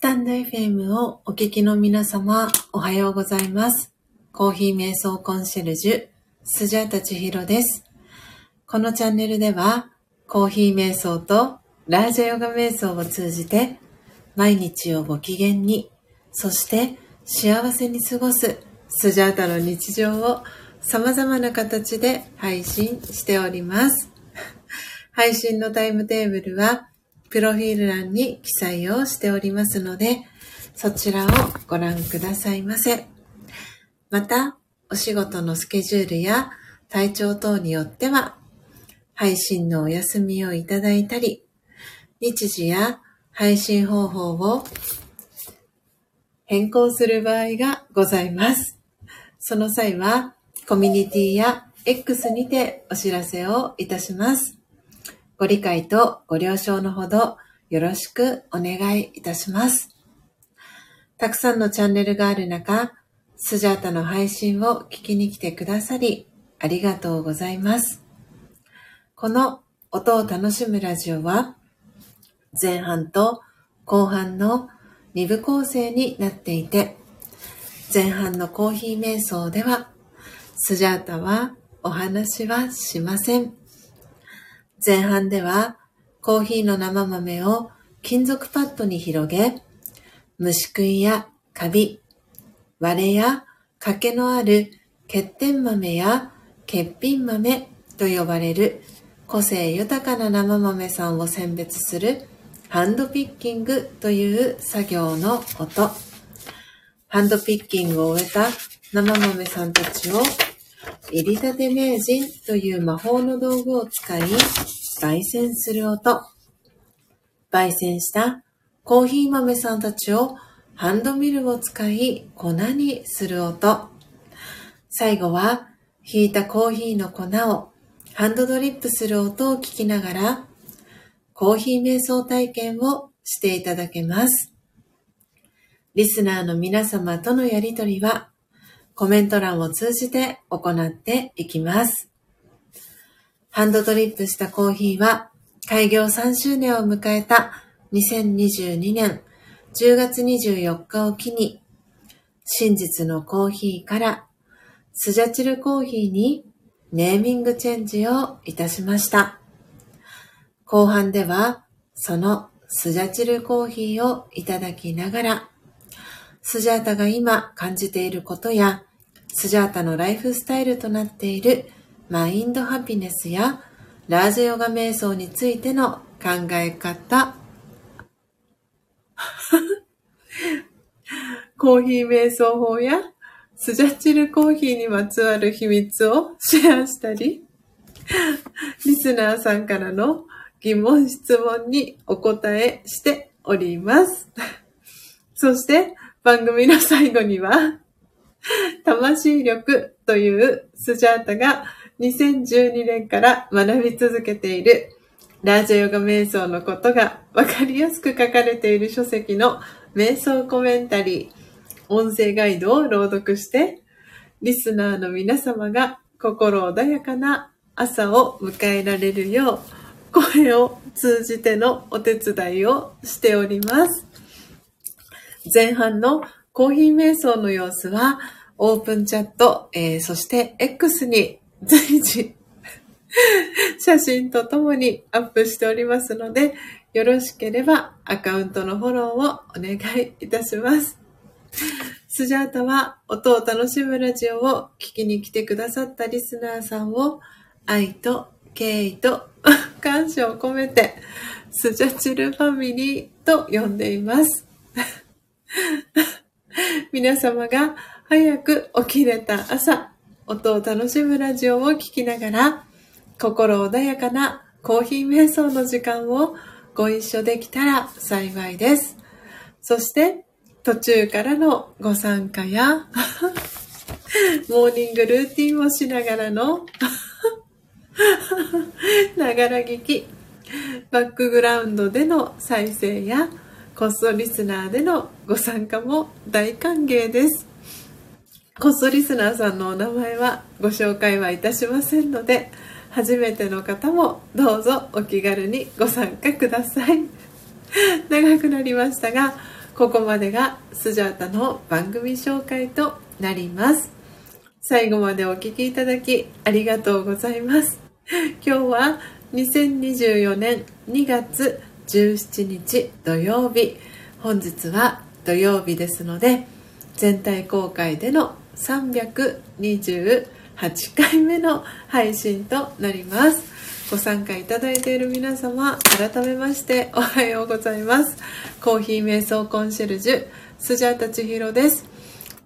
スタンド FM をお聞きの皆様、おはようございます。コーヒー瞑想コンシェルジュ、スジャータチヒロです。このチャンネルでは、コーヒー瞑想とラージャヨガ瞑想を通じて、毎日をご機嫌に、そして幸せに過ごすスジャータの日常を様々な形で配信しております。配信のタイムテーブルは、プロフィール欄に記載をしておりますので、そちらをご覧くださいませ。また、お仕事のスケジュールや体調等によっては、配信のお休みをいただいたり、日時や配信方法を変更する場合がございます。その際は、コミュニティや X にてお知らせをいたします。ご理解とご了承のほどよろしくお願いいたします。たくさんのチャンネルがある中、スジャータの配信を聞きに来てくださり、ありがとうございます。この音を楽しむラジオは、前半と後半の2部構成になっていて、前半のコーヒー瞑想では、スジャータはお話はしません。前半ではコーヒーの生豆を金属パッドに広げ、虫食いやカビ、割れや欠けのある欠点豆や欠品豆と呼ばれる個性豊かな生豆さんを選別するハンドピッキングという作業の音。ハンドピッキングを終えた生豆さんたちを入りたて名人という魔法の道具を使い、焙煎する音。焙煎したコーヒー豆さんたちをハンドミルを使い粉にする音。最後は、ひいたコーヒーの粉をハンドドリップする音を聞きながら、コーヒー瞑想体験をしていただけます。リスナーの皆様とのやりとりは、コメント欄を通じて行っていきます。ハンドドリップしたコーヒーは開業3周年を迎えた2022年10月24日を機に真実のコーヒーからスジャチルコーヒーにネーミングチェンジをいたしました。後半ではそのスジャチルコーヒーをいただきながらスジャータが今感じていることやスジャータのライフスタイルとなっているマインドハピネスやラージヨガ瞑想についての考え方、コーヒー瞑想法やスジャチルコーヒーにまつわる秘密をシェアしたり、リスナーさんからの疑問質問にお答えしております。そして番組の最後には、魂力というスジャータが2012年から学び続けているラージャヨガ瞑想のことがわかりやすく書かれている書籍の瞑想コメンタリー、音声ガイドを朗読して、リスナーの皆様が心穏やかな朝を迎えられるよう、声を通じてのお手伝いをしております。前半のコーヒー瞑想の様子は、オープンチャット、えーそして X に随時 写真とともにアップしておりますので、よろしければアカウントのフォローをお願いいたします。スジャータは音を楽しむラジオを聞きに来てくださったリスナーさんを愛と敬意と 感謝を込めてスジャチルファミリーと呼んでいます。皆様が早く起きれた朝、音を楽しむラジオを聞きながら、心穏やかなコーヒー瞑想の時間をご一緒できたら幸いです。そして、途中からのご参加や、モーニングルーティンをしながらの、ながら聞き、バックグラウンドでの再生や、コストリスナーでのご参加も大歓迎です。コストリスナーさんのお名前はご紹介はいたしませんので、初めての方もどうぞお気軽にご参加ください。長くなりましたが、ここまでがスジャータの番組紹介となります最後までお聴きいただきありがとうございます今日は2024年2月17日土曜日。本日は土曜日ですので全体公開での328回目の配信となります。ご参加いただいている皆様改めましておはようございます。コーヒー瞑想コンシェルジュスジャータチヒロです。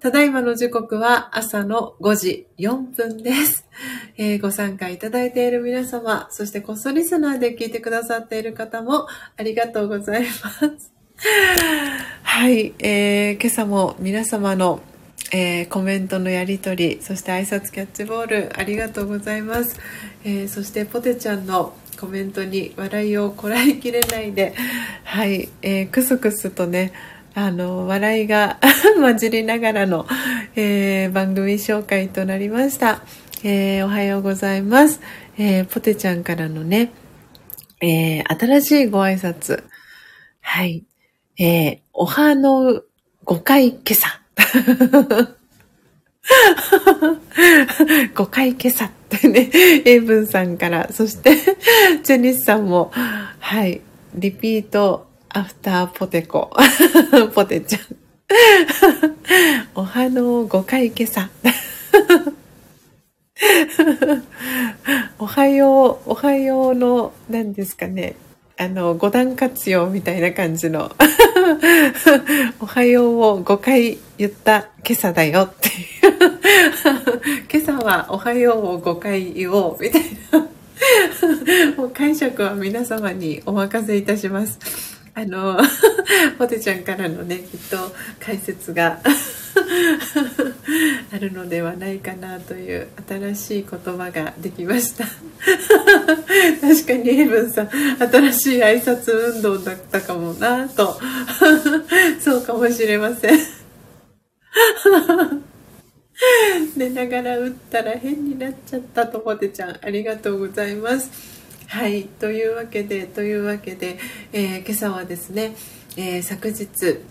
ただいまの時刻は朝の5時4分です、えー、ご参加いただいている皆様そしてこっそリスナーで聞いてくださっている方もありがとうございます。はい、えー、今朝も皆様のえー、コメントのやり取りそして挨拶キャッチボールありがとうございます、えー、そしてポテちゃんのコメントに笑いをこらえきれないではい、えー、クスクスとねあの笑いが 混じりながらの、えー、番組紹介となりました、えー、おはようございます、えー、ポテちゃんからのね、え新しいご挨拶。はい、えおはの5回今朝5回今朝ってね、エイブンさんから、そして、ジェニスさんも、はい、リピートアフターポテコ、ポテちゃん。おはの5回今朝。おはよう、おはようの、何ですかね。あの、五段活用みたいな感じの おはようを5回言った今朝だよっていう今朝はおはようを5回言おうみたいな もう解釈は皆様にお任せいたします。あの、ポテちゃんからのね、きっと解説が あるのではないかなという新しい言葉ができました。確かにエブンさん新しい挨拶運動だったかもなと。そうかもしれません。寝ながら打ったら変になっちゃったとポテちゃん。ありがとうございます。はいというわけでというわけで、えー、今朝はですね、えー、昨日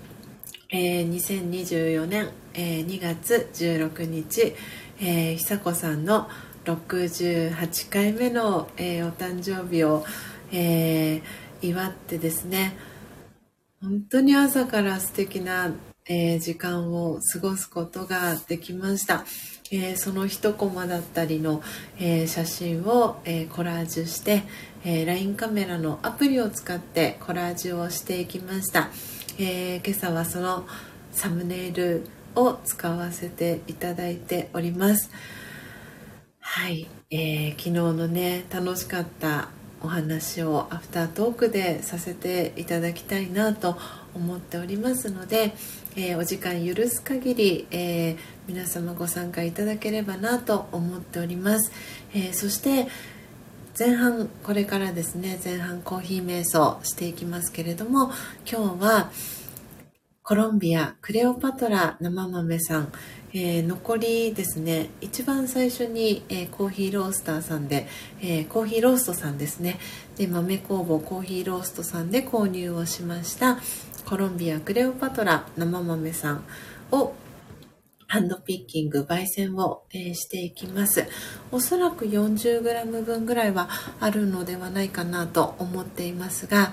えー、2024年、えー、2月16日、えー、久子さんの68回目の、えー、お誕生日を、えー、祝ってですね本当に朝から素敵な、えー、時間を過ごすことができました、えー、その一コマだったりの、えー、写真を、えー、コラージュして、え、LINE カメラのアプリを使ってコラージュをしていきました、え、今朝はそのサムネイルを使わせていただいております。はい、えー、昨日のね楽しかったお話をアフタートークでさせていただきたいなと思っておりますので、えー、お時間許す限り、えー、皆様ご参加いただければなと思っております、えそして前半これからですね前半コーヒー瞑想していきますけれども今日はコロンビアクレオパトラ生豆さん、えー、残りですね一番最初に、えー、コーヒーロースターさんで、えー、コーヒーローストさんですね。で豆工房コーヒーローストさんで購入をしましたコロンビアクレオパトラ生豆さんをハンドピッキング、焙煎を、えー、していきます。おそらく 40g 分ぐらいはあるのではないかなと思っていますが、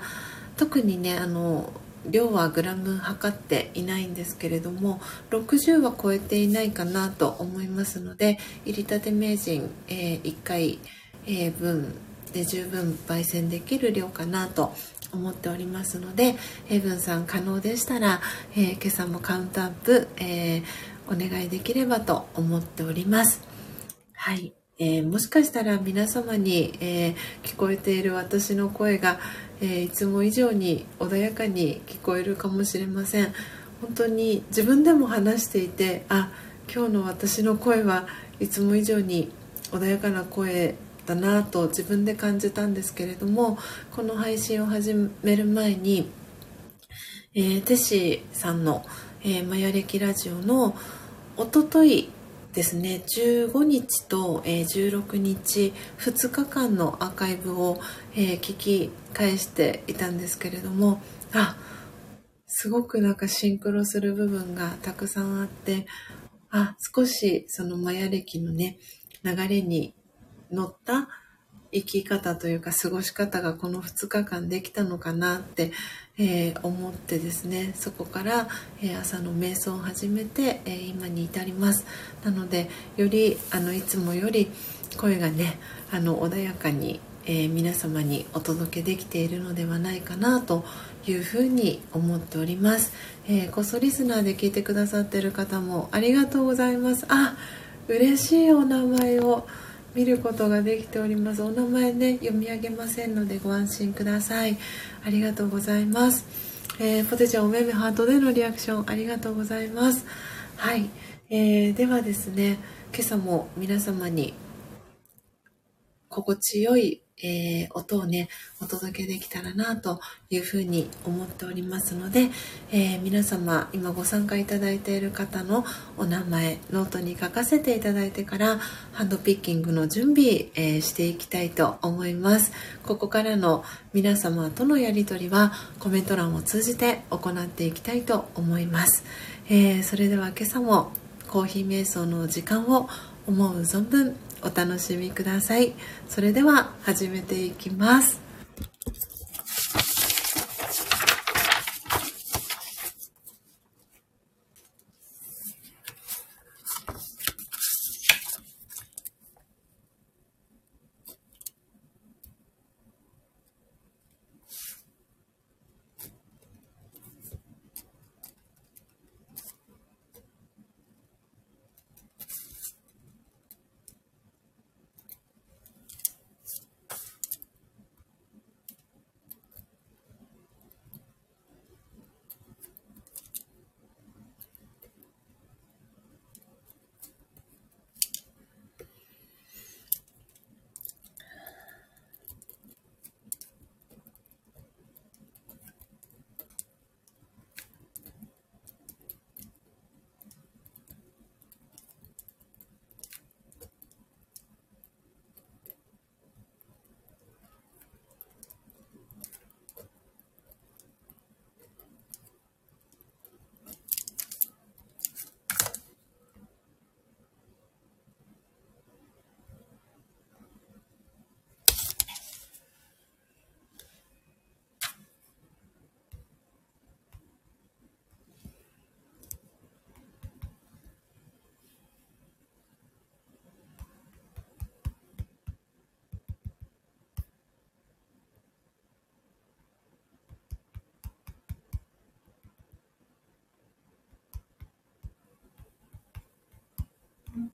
特にね、あの、量はグラム測っていないんですけれども60は超えていないかなと思いますので入りたて名人、えー、1回、えー、分で十分焙煎できる量かなと思っておりますのでヘブンさん可能でしたら、えー、今朝もカウントアップ、えお願いできればと思っております。はい、えー、もしかしたら皆様に、えー、聞こえている私の声が、えー、いつも以上に穏やかに聞こえるかもしれません本当に自分でも話していてあ今日の私の声はいつも以上に穏やかな声だなと自分で感じたんですけれどもこの配信を始める前に、えー、テシーさんの「えー、マヤ歴ラジオのおとといですね15日と、えー、16日2日間のアーカイブを、えー、聞き返していたんですけれどもあすごくなんかシンクロする部分がたくさんあって、あ、少しそのマヤ歴のね、流れに乗った生き方というか過ごし方がこの2日間できたのかなって、えー、思ってですね。そこから、えー、朝の瞑想を始めて、えー、今に至ります。なのでよりあのいつもより声がねあの穏やかに、え皆様にお届けできているのではないかなというふうに思っております、えこそリスナーで聞いてくださってる方もありがとうございます。あ嬉しいお名前を。見ることができております。お名前ね読み上げませんのでご安心ください。ありがとうございます、えー、ポテちゃんおめめハートでのリアクションありがとうございます。はい、えー、ではですね今朝も皆様に心地よいえー、音をね、お届けできたらなというふうに思っておりますので、えー、皆様、今ご参加いただいている方のお名前、ノートに書かせていただいてから、ハンドピッキングの準備、えー、していきたいと思います。ここからの皆様とのやりとりは、コメント欄を通じて行っていきたいと思います。えそれでは今朝もコーヒー瞑想の時間を思う存分お楽しみください。それでは始めていきます。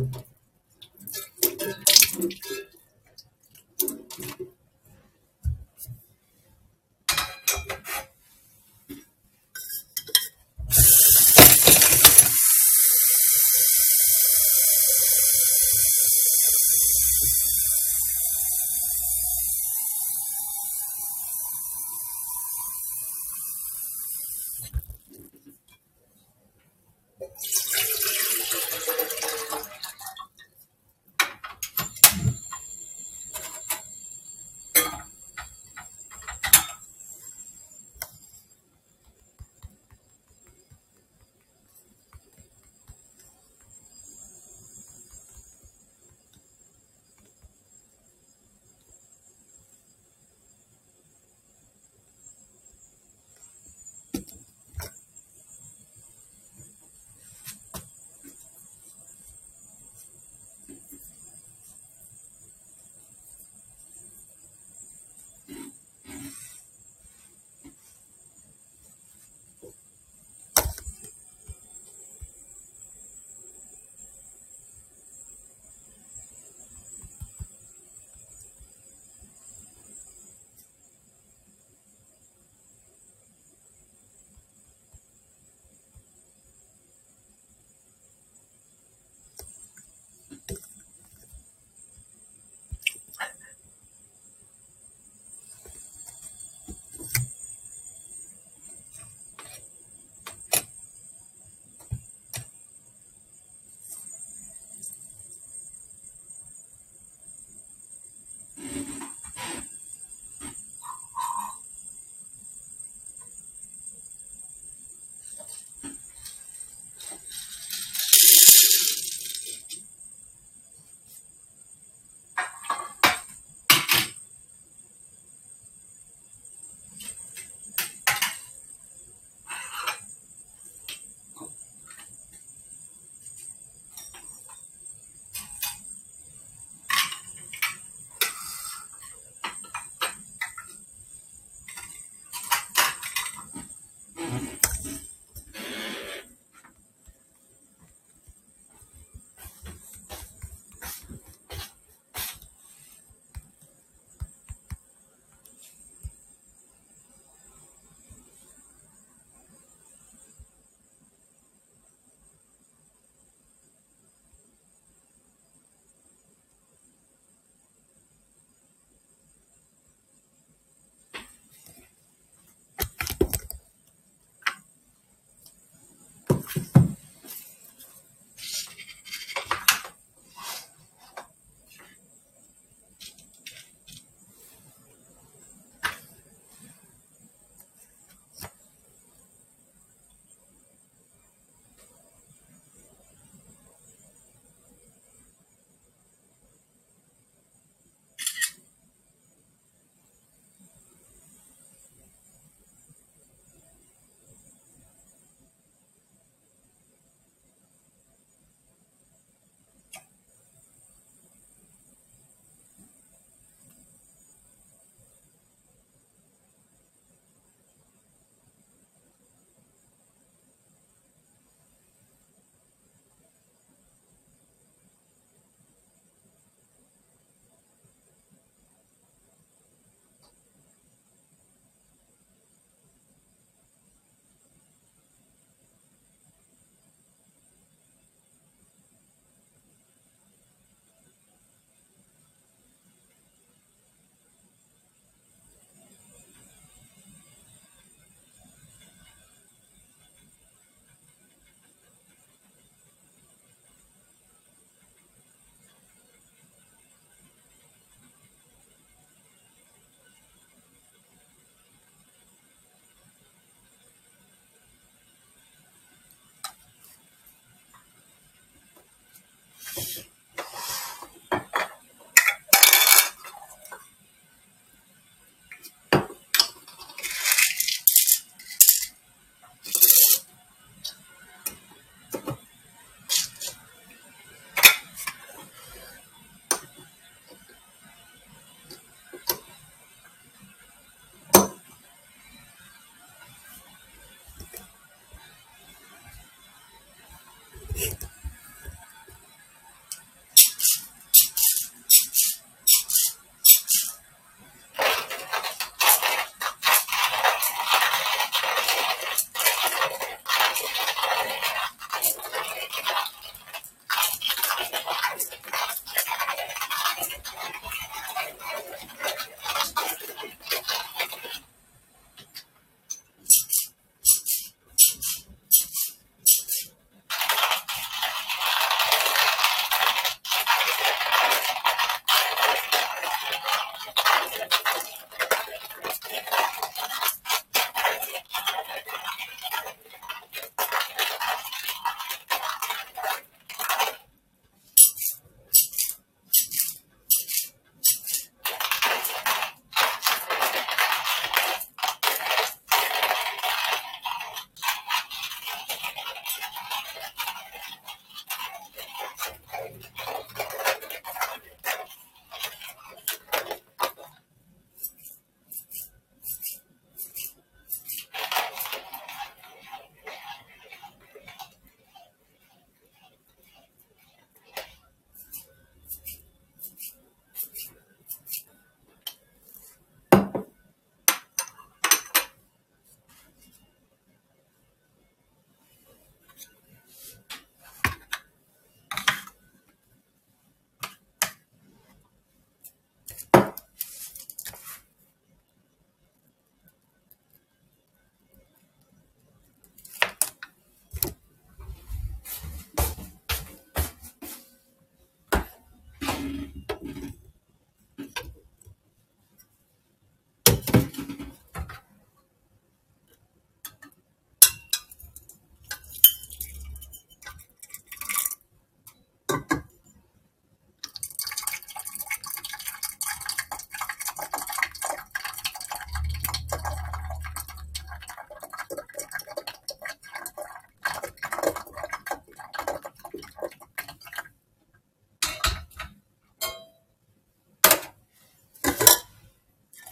Thank you.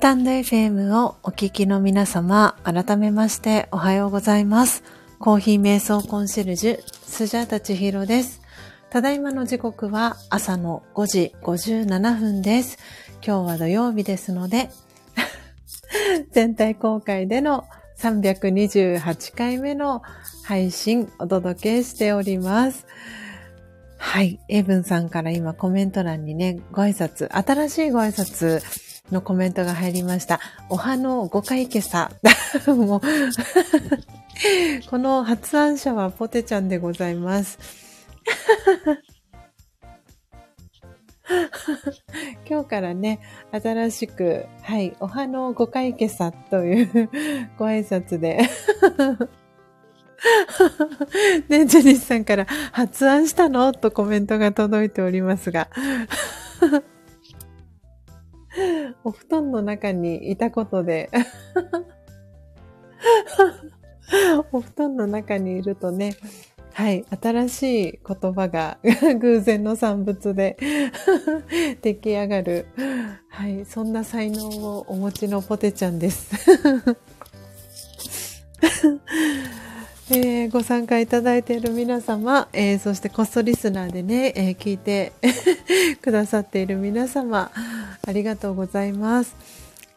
スタンド FM をお聞きの皆様、改めましておはようございます。コーヒー瞑想コンシェルジュ、スジャータチヒロです。ただいまの時刻は朝の5時57分です。今日は土曜日ですので、全体公開での328回目の配信お届けしております。はい。エイブンさんから今コメント欄にね、ご挨拶、新しいご挨拶のコメントが入りました。おはの5回今朝。もう この発案者はポテちゃんでございます。今日からね、新しく、はい、おはの5回今朝というご挨拶でね、ジェニスさんから発案したの？とコメントが届いておりますが お布団の中にいたことで。お布団の中にいるとね、はい、新しい言葉が 偶然の産物で出来上がる、はい、そんな才能をお持ちのポテちゃんです。えー、ご参加いただいている皆様、えー、そしてコストリスナーでね、えー、聞いて くださっている皆様、ありがとうございます。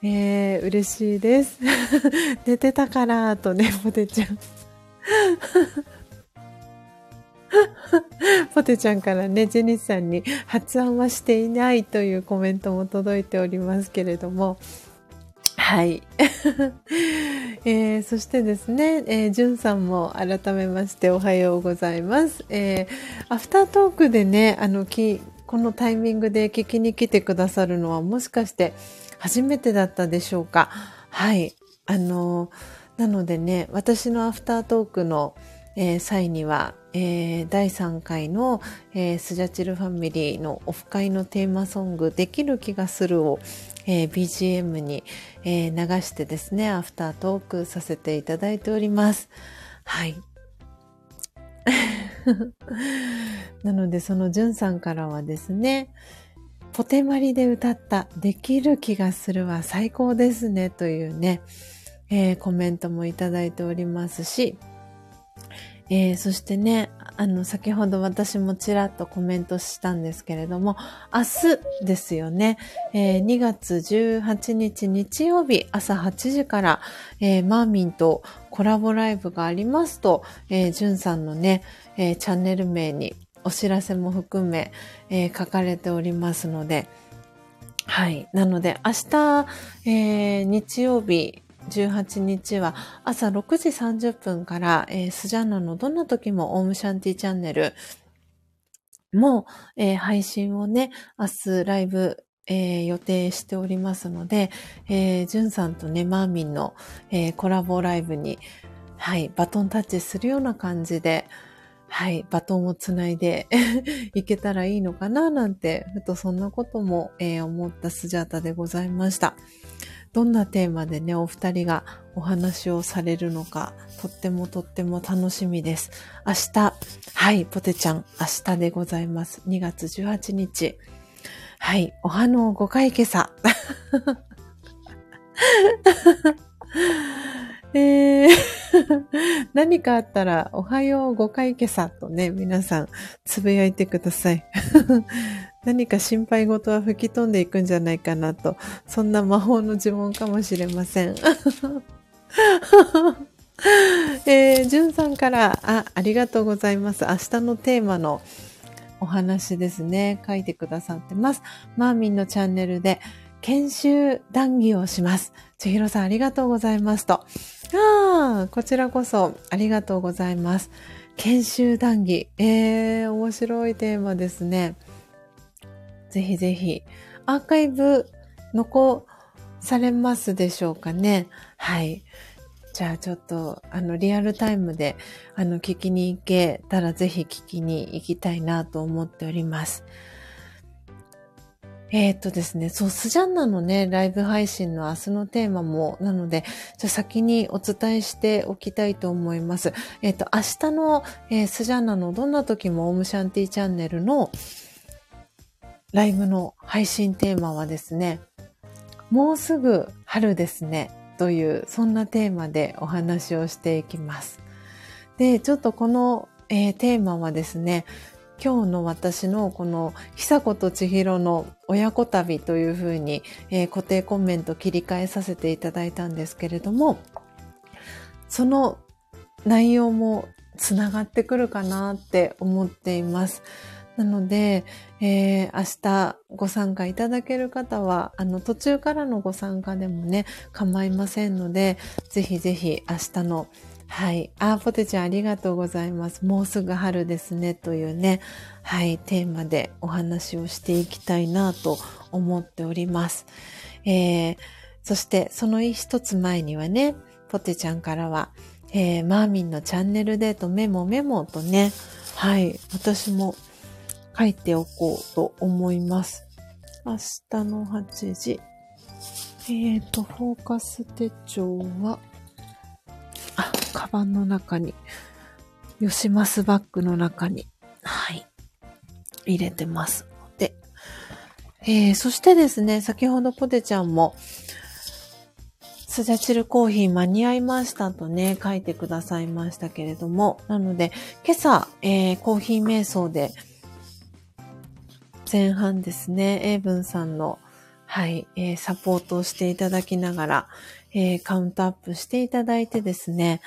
えー、嬉しいです。寝てたから、とね、ポテちゃん。ポテちゃんからね、ジェニスさんに発案はしていないというコメントも届いておりますけれども、はい。えー、そしてですね、えー、じゅんさんも改めましておはようございます。えー、アフタートークでね、あの、き、このタイミングで聞きに来てくださるのはもしかして初めてだったでしょうか？はい。あの、なのでね、私のアフタートークの、えー、際には、えー、第3回の、えー、スジャチルファミリーのオフ会のテーマソング「できる気がするを」えー、BGM に、えー流してですねアフタートークさせていただいております。はい。なのでそのじゅんさんからはですねポテマリで歌った「できる気がする」は最高ですねというね、えコメントもいただいておりますしえー、そしてね、あの、先ほど私もちらっとコメントしたんですけれども、明日ですよね、えー、2月18日日曜日朝8時から、えー、マーミンとコラボライブがありますと、えー、ジュンさんのね、えー、チャンネル名にお知らせも含め、えー、書かれておりますので、はい。なので、明日、えー、日曜日、18日は朝6時30分から、えー、スジャンナのどんな時もオームシャンティチャンネルも、えー、配信をね、明日ライブ、えー、予定しておりますので、えー、ジュンさんとね、マーミンの、え、コラボライブに、はい、バトンタッチするような感じで、はい、バトンをつないで いけたらいいのかななんて、ふとそんなことも、え、思ったスジャータでございました。どんなテーマでね、お二人がお話をされるのか、とってもとっても楽しみです。明日、はい、ポテちゃん、明日でございます。2月18日。はい、おはの5回今朝。えー、何かあったら、おはよう5回今朝とね、皆さん、つぶやいてください。何か心配事は吹き飛んでいくんじゃないかなと、そんな魔法の呪文かもしれません。えー、じゅんさんから、あ、ありがとうございます。明日のテーマのお話ですね。書いてくださってます。マーミンのチャンネルで研修談義をします。ちひろさんありがとうございますと。ああ、こちらこそありがとうございます。研修談義。えー、面白いテーマですね。ぜひぜひ、アーカイブ残されますでしょうかね。はい。じゃあちょっと、あの、リアルタイムで、あの、聞きに行けたらぜひ聞きに行きたいなと思っております。えー、っとですね、そう、スジャンナのね、ライブ配信の明日のテーマも、なので、じゃ先にお伝えしておきたいと思います。えー、っと、明日の、えー、スジャンナのどんな時もオームシャンティチャンネルの、ライブの配信テーマはですね、もうすぐ春ですね。という、そんなテーマでお話をしていきます。で、ちょっとこの、えー、テーマはですね、今日の私のこの久子と千尋の親子旅というふうに、えー、固定コメント切り替えさせていただいたんですけれども、その内容もつながってくるかなって思っています。なので、えー、明日ご参加いただける方は、あの、途中からのご参加でもね、構いませんので、ぜひぜひ明日のはい。あ、ポテちゃんありがとうございます。もうすぐ春ですね。というね、はい、テーマでお話をしていきたいなと思っております。えー、そしてその一つ前にはね、ポテちゃんからは、えー、マーミンのチャンネルデートメモメモとね、はい、私も書いておこうと思います。明日の8時。えっ、ー、と、フォーカス手帳は、あ、カバンの中に、ヨシマスバッグの中に、はい、入れてますので。えー、そしてですね、先ほどポテちゃんも、スジャチルコーヒー間に合いましたとね、書いてくださいましたけれども、なので、今朝、えー、コーヒー瞑想で、前半ですね、エイブンさんの、はい、えー、サポートをしていただきながら、えー、カウントアップしていただいてですね、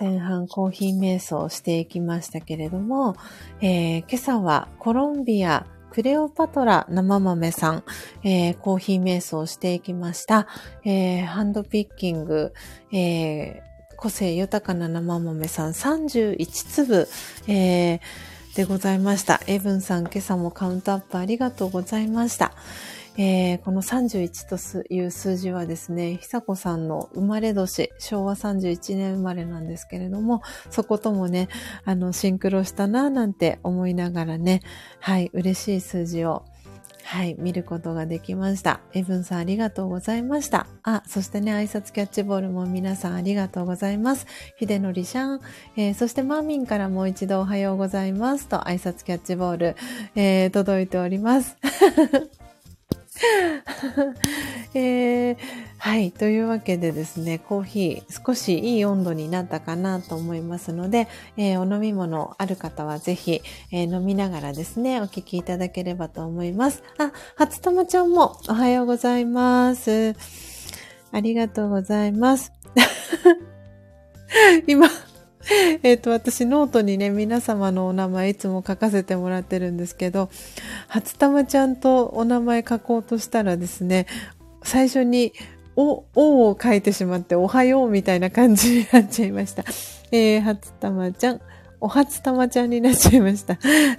前半コーヒー瞑想をしていきましたけれども、えー、今朝はコロンビアクレオパトラ生豆さん、えー、コーヒー瞑想をしていきました。えー、ハンドピッキング、えー、個性豊かな生豆さん31粒、えー、でございました。エブンさん、今朝もカウントアップありがとうございました。えー、この31という数字はですね、久子さんの生まれ年、昭和31年生まれなんですけれども、そこともね、あの、シンクロしたなぁなんて思いながらね、はい、嬉しい数字をはい、見ることができました。エブンさんありがとうございました。あ、そしてね、挨拶キャッチボールも皆さんありがとうございます。ひでのりしゃん、えー、そしてマーミンからもう一度おはようございますと挨拶キャッチボール、えー、届いております。えー、はい。というわけでですね、コーヒー少しいい温度になったかなと思いますので、えー、お飲み物ある方はぜひ、えー、飲みながらですね、お聞きいただければと思います。あ、初玉ちゃんもおはようございます。ありがとうございます。今、えっと、私ノートにね、皆様のお名前いつも書かせてもらってるんですけど、初玉ちゃんとお名前書こうとしたらですね、最初に、お、おを書いてしまって、おはようみたいな感じになっちゃいました。えー、初玉ちゃん、お初玉ちゃんになっちゃいました。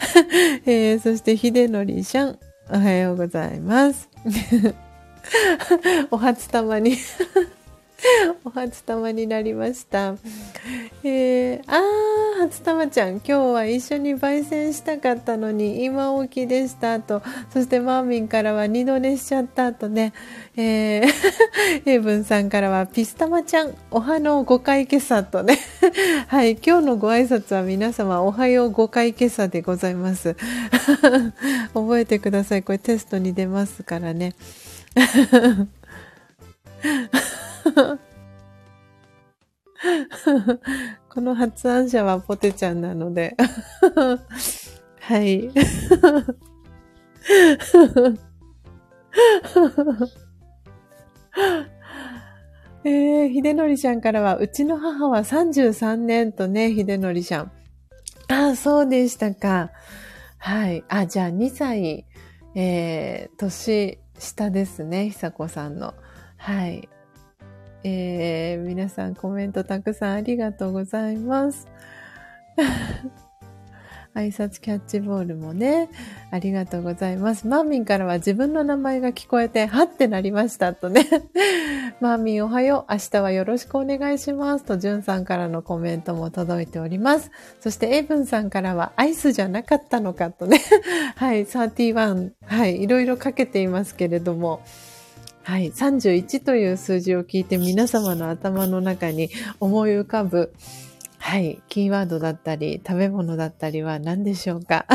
えー、そして、ひでのりしゃん、おはようございます。お初玉に お初玉になりました。えー、あー、初玉ちゃん、今日は一緒に焙煎したかったのに、今起きでしたと、そしてマーミンからは二度寝しちゃったとね、えー、エイブンさんからはピスタマちゃん、おはの5回今朝とね、はい、今日のご挨拶は皆様、おはよう5回今朝でございます。覚えてください。これテストに出ますからね。この発案者はポテちゃんなので。はい。えー、ひでのりちゃんからは、うちの母は33年とね、ひでのりちゃん。ああ、そうでしたか。はい。あ、じゃあ2歳、えー、年下ですね、ひさこさんの。はい。えー、皆さんコメントたくさんありがとうございます。挨拶キャッチボールもね、ありがとうございます。マーミンからは自分の名前が聞こえて、はってなりましたとね。マーミンおはよう。明日はよろしくお願いしますと、ジュンさんからのコメントも届いております。そしてエイブンさんからはアイスじゃなかったのかとね。はい、31。はい、いろいろかけていますけれども。はい。31という数字を聞いて皆様の頭の中に思い浮かぶ、はい。キーワードだったり、食べ物だったりは何でしょうか、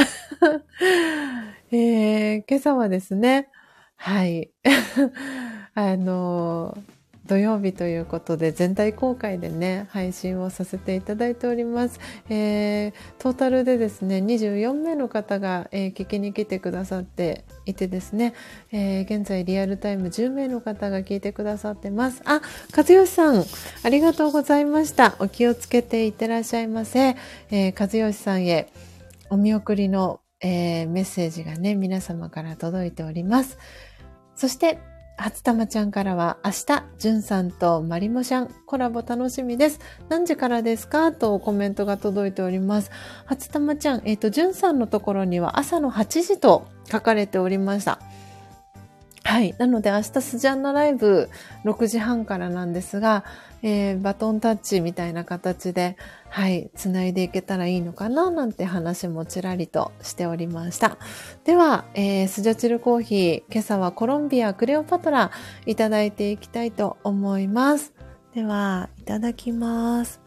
えー、今朝はですね、はい。あのー土曜日ということで全体公開でね配信をさせていただいております、えー、トータルでですね24名の方が、えー、聞きに来てくださっていてですね、えー、現在リアルタイム10名の方が聞いてくださってます。あ和義さんありがとうございました。お気をつけていってらっしゃいませ、え和義さんへお見送りの、えメッセージがね皆様から届いております。そして初玉ちゃんからは明日、じゅんさんとまりもちゃんコラボ楽しみです。何時からですか？とコメントが届いております。初玉ちゃん、えっ、ー、と、じゅんさんのところには朝の8時と書かれておりました。はい。なので明日スジャンのライブ6時半からなんですが、えー、バトンタッチみたいな形で、はい、つないでいけたらいいのかななんて話もちらりとしておりました。では、えー、スジャチルコーヒー、今朝はコロンビアクレオパトラいただいていきたいと思います。では、いただきます。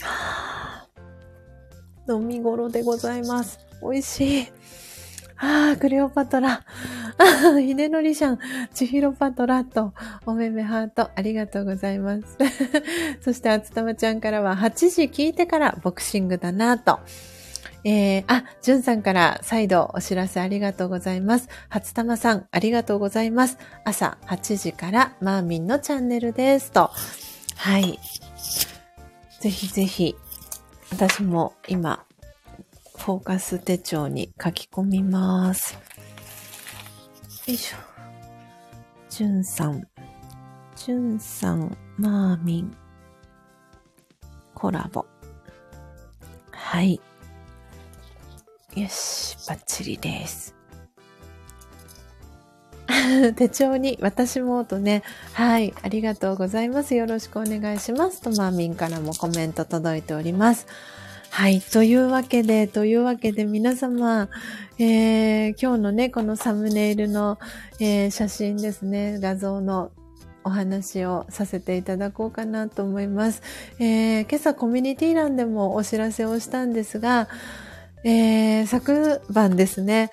飲み頃でございます。美味しい。ああ、クレオパトラ。あ、ひでのりしゃん、ちひろパトラと、おめめハート、ありがとうございます。そして、あつたまちゃんからは、8時聞いてからボクシングだなと。えー、あ、じゅんさんから再度お知らせありがとうございます。初玉さん、ありがとうございます。朝8時からマーミンのチャンネルです。と。はい。ぜひぜひ、私も今、フォーカス手帳に書き込みます。よいしょ。じゅんさん。じゅんさん、マーミン。コラボ。はい。よし、バッチリです。手帳に私もとね、はい、ありがとうございます。よろしくお願いします。とマーミンからもコメント届いております。はい。というわけで、というわけで皆様、えー、今日のね、このサムネイルの、えー、写真ですね、画像のお話をさせていただこうかなと思います。えー、今朝コミュニティ欄でもお知らせをしたんですが、えー、昨晩ですね、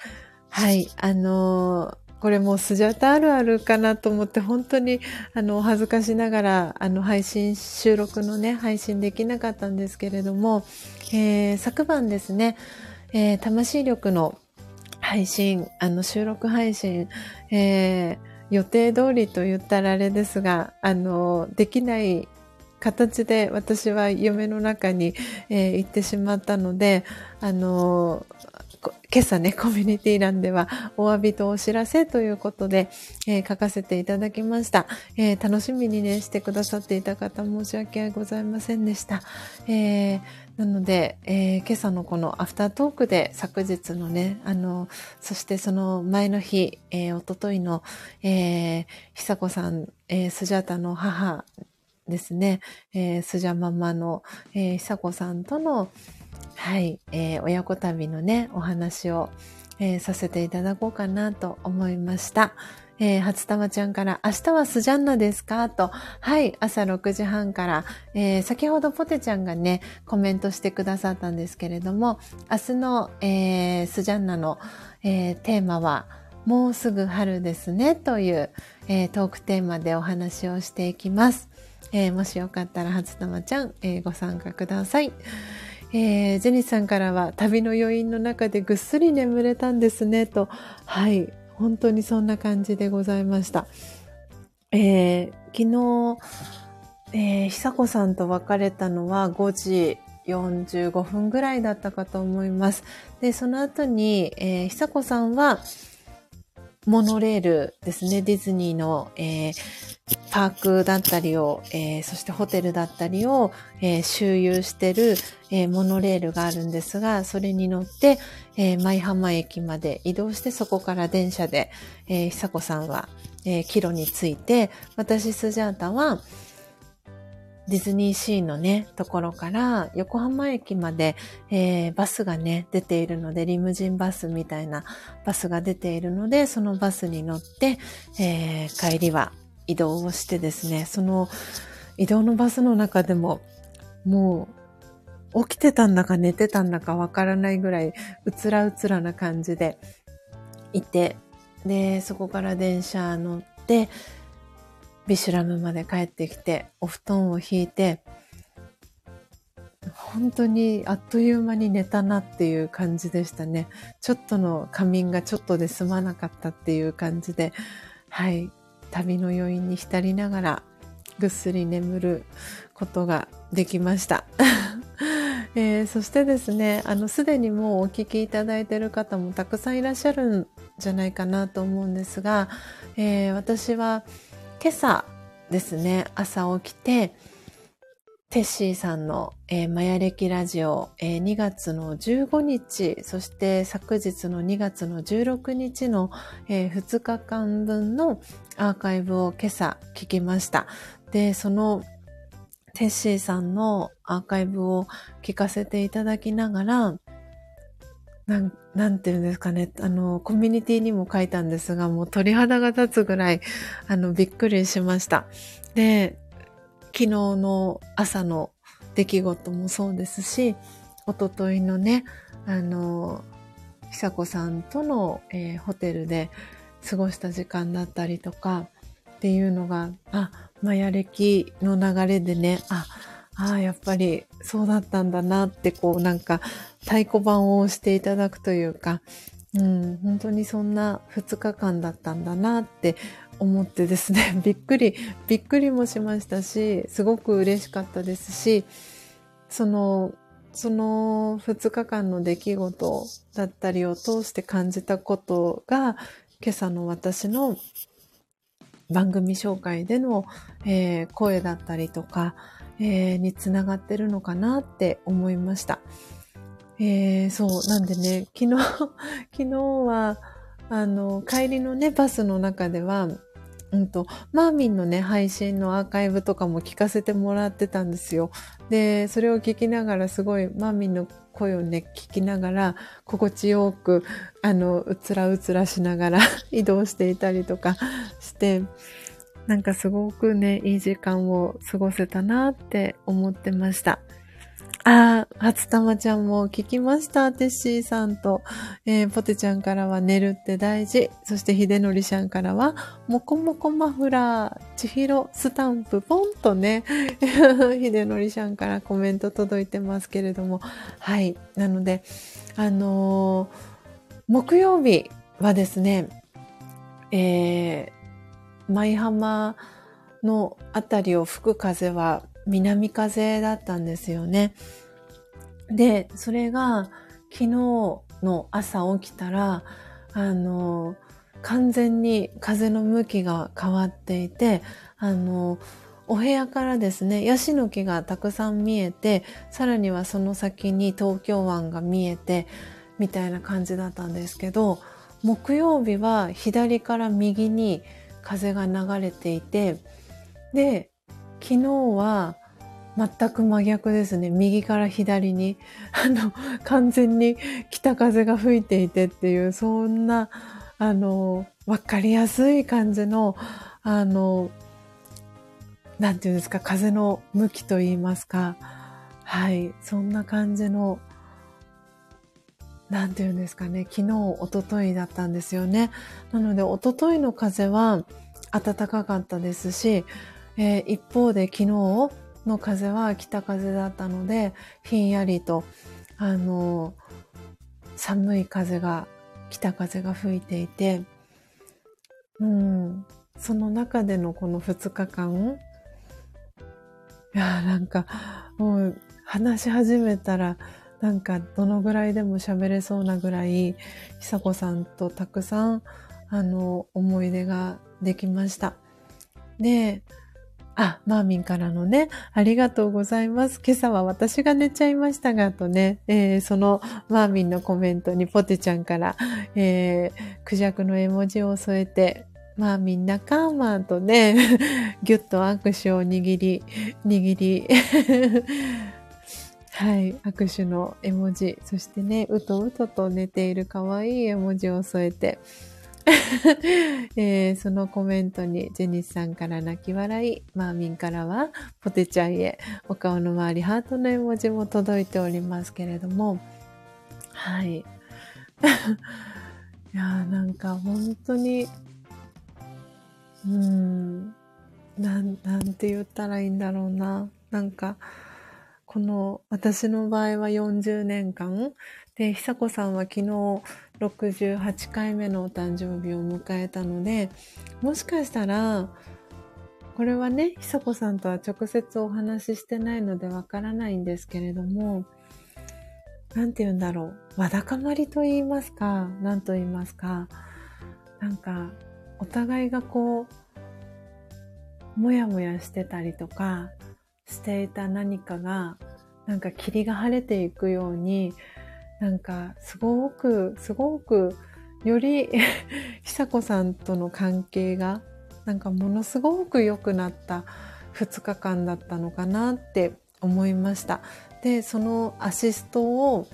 はい、あのこれもうスジャタあるあるかなと思って本当にあの恥ずかしながらあの配信収録のね配信できなかったんですけれども、えー、昨晩ですね、えー、魂力の配信あの収録配信、えー、予定通りと言ったらあれですがあのできない形で私は夢の中に、えー、行ってしまったのであの今朝ね、コミュニティ欄ではお詫びとお知らせということで、えー、書かせていただきました、えー、楽しみにね、してくださっていた方申し訳ございませんでした。えー、なので、え今朝のこのアフタートークで昨日のね、あの、そしてその前の日、えー、おとといの、えー、久子さん、えー、スジャタの母ですね、えー、スジャママの、えー、久子さんとの、はい、えー、親子旅のね、お話を、えー、させていただこうかなと思いました。えー、初玉ちゃんから、明日はスジャンナですか？と、はい、朝6時半から、えー、先ほどポテちゃんがね、コメントしてくださったんですけれども、明日の、えー、スジャンナの、えー、テーマは、もうすぐ春ですね、という、えー、トークテーマでお話をしていきます。えー、もしよかったら、初玉ちゃん、えー、ご参加ください。えー、ジェニーさんからは旅の余韻の中でぐっすり眠れたんですねと、はい、本当にそんな感じでございました。えー、昨日、えー、久子さんと別れたのは5時45分ぐらいだったかと思います。で、その後に、えー、久子さんは、モノレールですね、ディズニーの、えー、パークだったりを、えー、そしてホテルだったりを、えー、周遊してる、え、モノレールがあるんですが、それに乗って、えー、舞浜駅まで移動してそこから電車で、えー、久子さんは、えー、帰路に着いて、私スジャータは、ディズニーシーのね、ところから横浜駅まで、えー、バスがね、出ているので、リムジンバスみたいなバスが出ているので、そのバスに乗って、えー、帰りは移動をしてですね、その移動のバスの中でも、もう、起きてたんだか寝てたんだかわからないぐらい、うつらうつらな感じでいて、で、そこから電車乗って、ビシュラムまで帰ってきて、お布団を引いて、本当にあっという間に寝たなっていう感じでしたね。ちょっとの仮眠がちょっとで済まなかったっていう感じで、はい、旅の余韻に浸りながらぐっすり眠ることができました。えー、そしてですね、あの、すでにもうお聞きいただいている方もたくさんいらっしゃるんじゃないかなと思うんですが、えー、私は今朝ですね、朝起きて、テッシーさんの、えー、マヤ歴ラジオ、えー、2月の15日、そして昨日の2月の16日の、えー、2日間分のアーカイブを今朝聞きました。で、そのテッシーさんのアーカイブを聞かせていただきながら、なん、なんていうんですかね。あの、コミュニティにも書いたんですが、もう鳥肌が立つぐらい、あの、びっくりしました。で、昨日の朝の出来事もそうですし、おとといのね、あの、久子さんとの、えー、ホテルで過ごした時間だったりとかっていうのが、あ、マヤ歴の流れでね、あ、あやっぱりそうだったんだなって、こうなんか太鼓判を押していただくというか、うん、本当にそんな2日間だったんだなって思ってですね、びっくり、びっくりもしましたし、すごく嬉しかったですし、その、その2日間の出来事だったりを通して感じたことが、今朝の私の番組紹介での、えー、声だったりとか、えー、につながってるのかなって思いました。えー、そう、なんでね、昨日、昨日は、あの、帰りのね、バスの中では、うんと、マーミンのね、配信のアーカイブとかも聞かせてもらってたんですよ。で、それを聞きながらすごい、マーミンの声をね、聞きながら、心地よく、あの、うつらうつらしながら 移動していたりとかして、なんかすごくね、いい時間を過ごせたなって思ってました。ああ、初玉ちゃんも聞きました。テッシーさんと、えー、ポテちゃんからは寝るって大事。そして秀則ちゃんからは、もこもこマフラー、ちひろスタンプ、ポンとね、秀則ちゃんからコメント届いてますけれども。はい。なので、あのー、木曜日はですね、えー、舞浜のあたりを吹く風は南風だったんですよね。で、それが昨日の朝起きたら、あの、完全に風の向きが変わっていて、あの、お部屋からですね、ヤシの木がたくさん見えて、さらにはその先に東京湾が見えて、みたいな感じだったんですけど、木曜日は左から右に風が流れていて、で、昨日は全く真逆ですね。右から左に、あの、完全に北風が吹いていてっていう、そんな、あの、わかりやすい感じの、あの、なんていうんですか、風の向きと言いますか。はい。そんな感じの、なんていうんですかね、昨日、おとといだったんですよね。なので、おとといの風は暖かかったですし、えー、一方で昨日の風は北風だったので、ひんやりと、あの、寒い風が、北風が吹いていて、うん、その中でのこの2日間、いや、なんか、もう話し始めたら、なんかどのぐらいでも喋れそうなぐらい、久子さんとたくさん、あの、思い出ができました。で、あ、マーミンからのね、ありがとうございます。今朝は私が寝ちゃいましたが、とね、えー、そのマーミンのコメントにポテちゃんから、えー、クジャクの絵文字を添えて、マーミン仲間とね、ぎゅっと握手を握り、握り、はい、握手の絵文字、そしてね、うとうとと寝ている可愛い絵文字を添えて、えー、そのコメントにジェニスさんから泣き笑い、マーミンからはポテちゃんへお顔の周りハートの絵文字も届いておりますけれども、はい。いやーなんか本当に、うーん、なん、なんて言ったらいいんだろうな。なんか、この私の場合は40年間で、久子さんは昨日68回目のお誕生日を迎えたので、もしかしたら、これはね、久子さんとは直接お話ししてないのでわからないんですけれども、なんて言うんだろう。わだかまりと言いますか、なんと言いますか、なんか、お互いがこう、もやもやしてたりとか、していた何かが、なんか霧が晴れていくように、なんかすごく、すごく、より 久子さんとの関係が、なんかものすごく良くなった2日間だったのかなって思いました。で、そのアシストを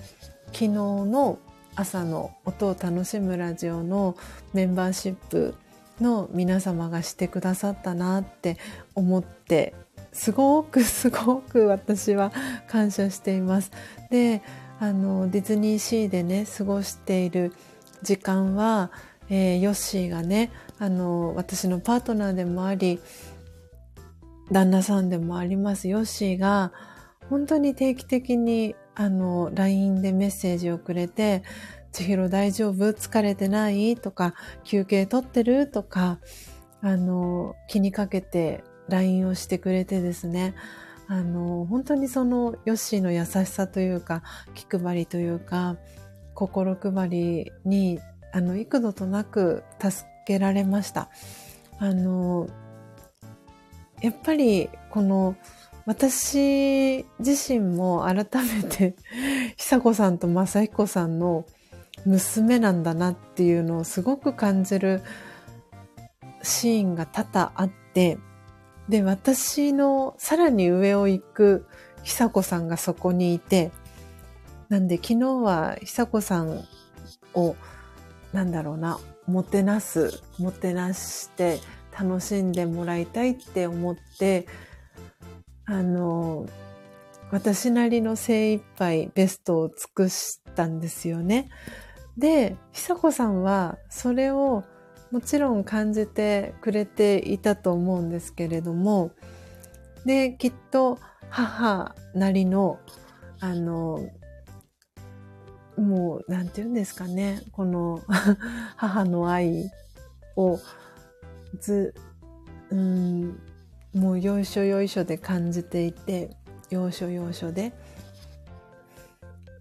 昨日の朝の音を楽しむラジオのメンバーシップの皆様がしてくださったなって思ってすごくすごく私は感謝しています。であのディズニーシーでね過ごしている時間は、えー、ヨッシーがねあの私のパートナーでもあり旦那さんでもありますヨッシーが本当に定期的にあの LINE でメッセージをくれて「千尋大丈夫？疲れてない?」とか「休憩取ってる?」とかあの気にかけて LINE をしてくれてですねあの、本当にそのヨッシーの優しさというか、気配りというか、心配りに、あの、幾度となく助けられました。あの、やっぱり、この、私自身も改めて、久子さんと正彦さんの娘なんだなっていうのをすごく感じるシーンが多々あって、で、私のさらに上を行く久子さんがそこにいて、なんで昨日は久子さんを、なんだろうな、もてなす、もてなして楽しんでもらいたいって思って、あの、私なりの精一杯ベストを尽くしたんですよね。で、久子さんはそれをもちろん感じてくれていたと思うんですけれども、で、きっと母なりの、あの、もう、なんて言うんですかね、この 母の愛をず、うん、もうよいしょよいしょで感じていて、要所要所で。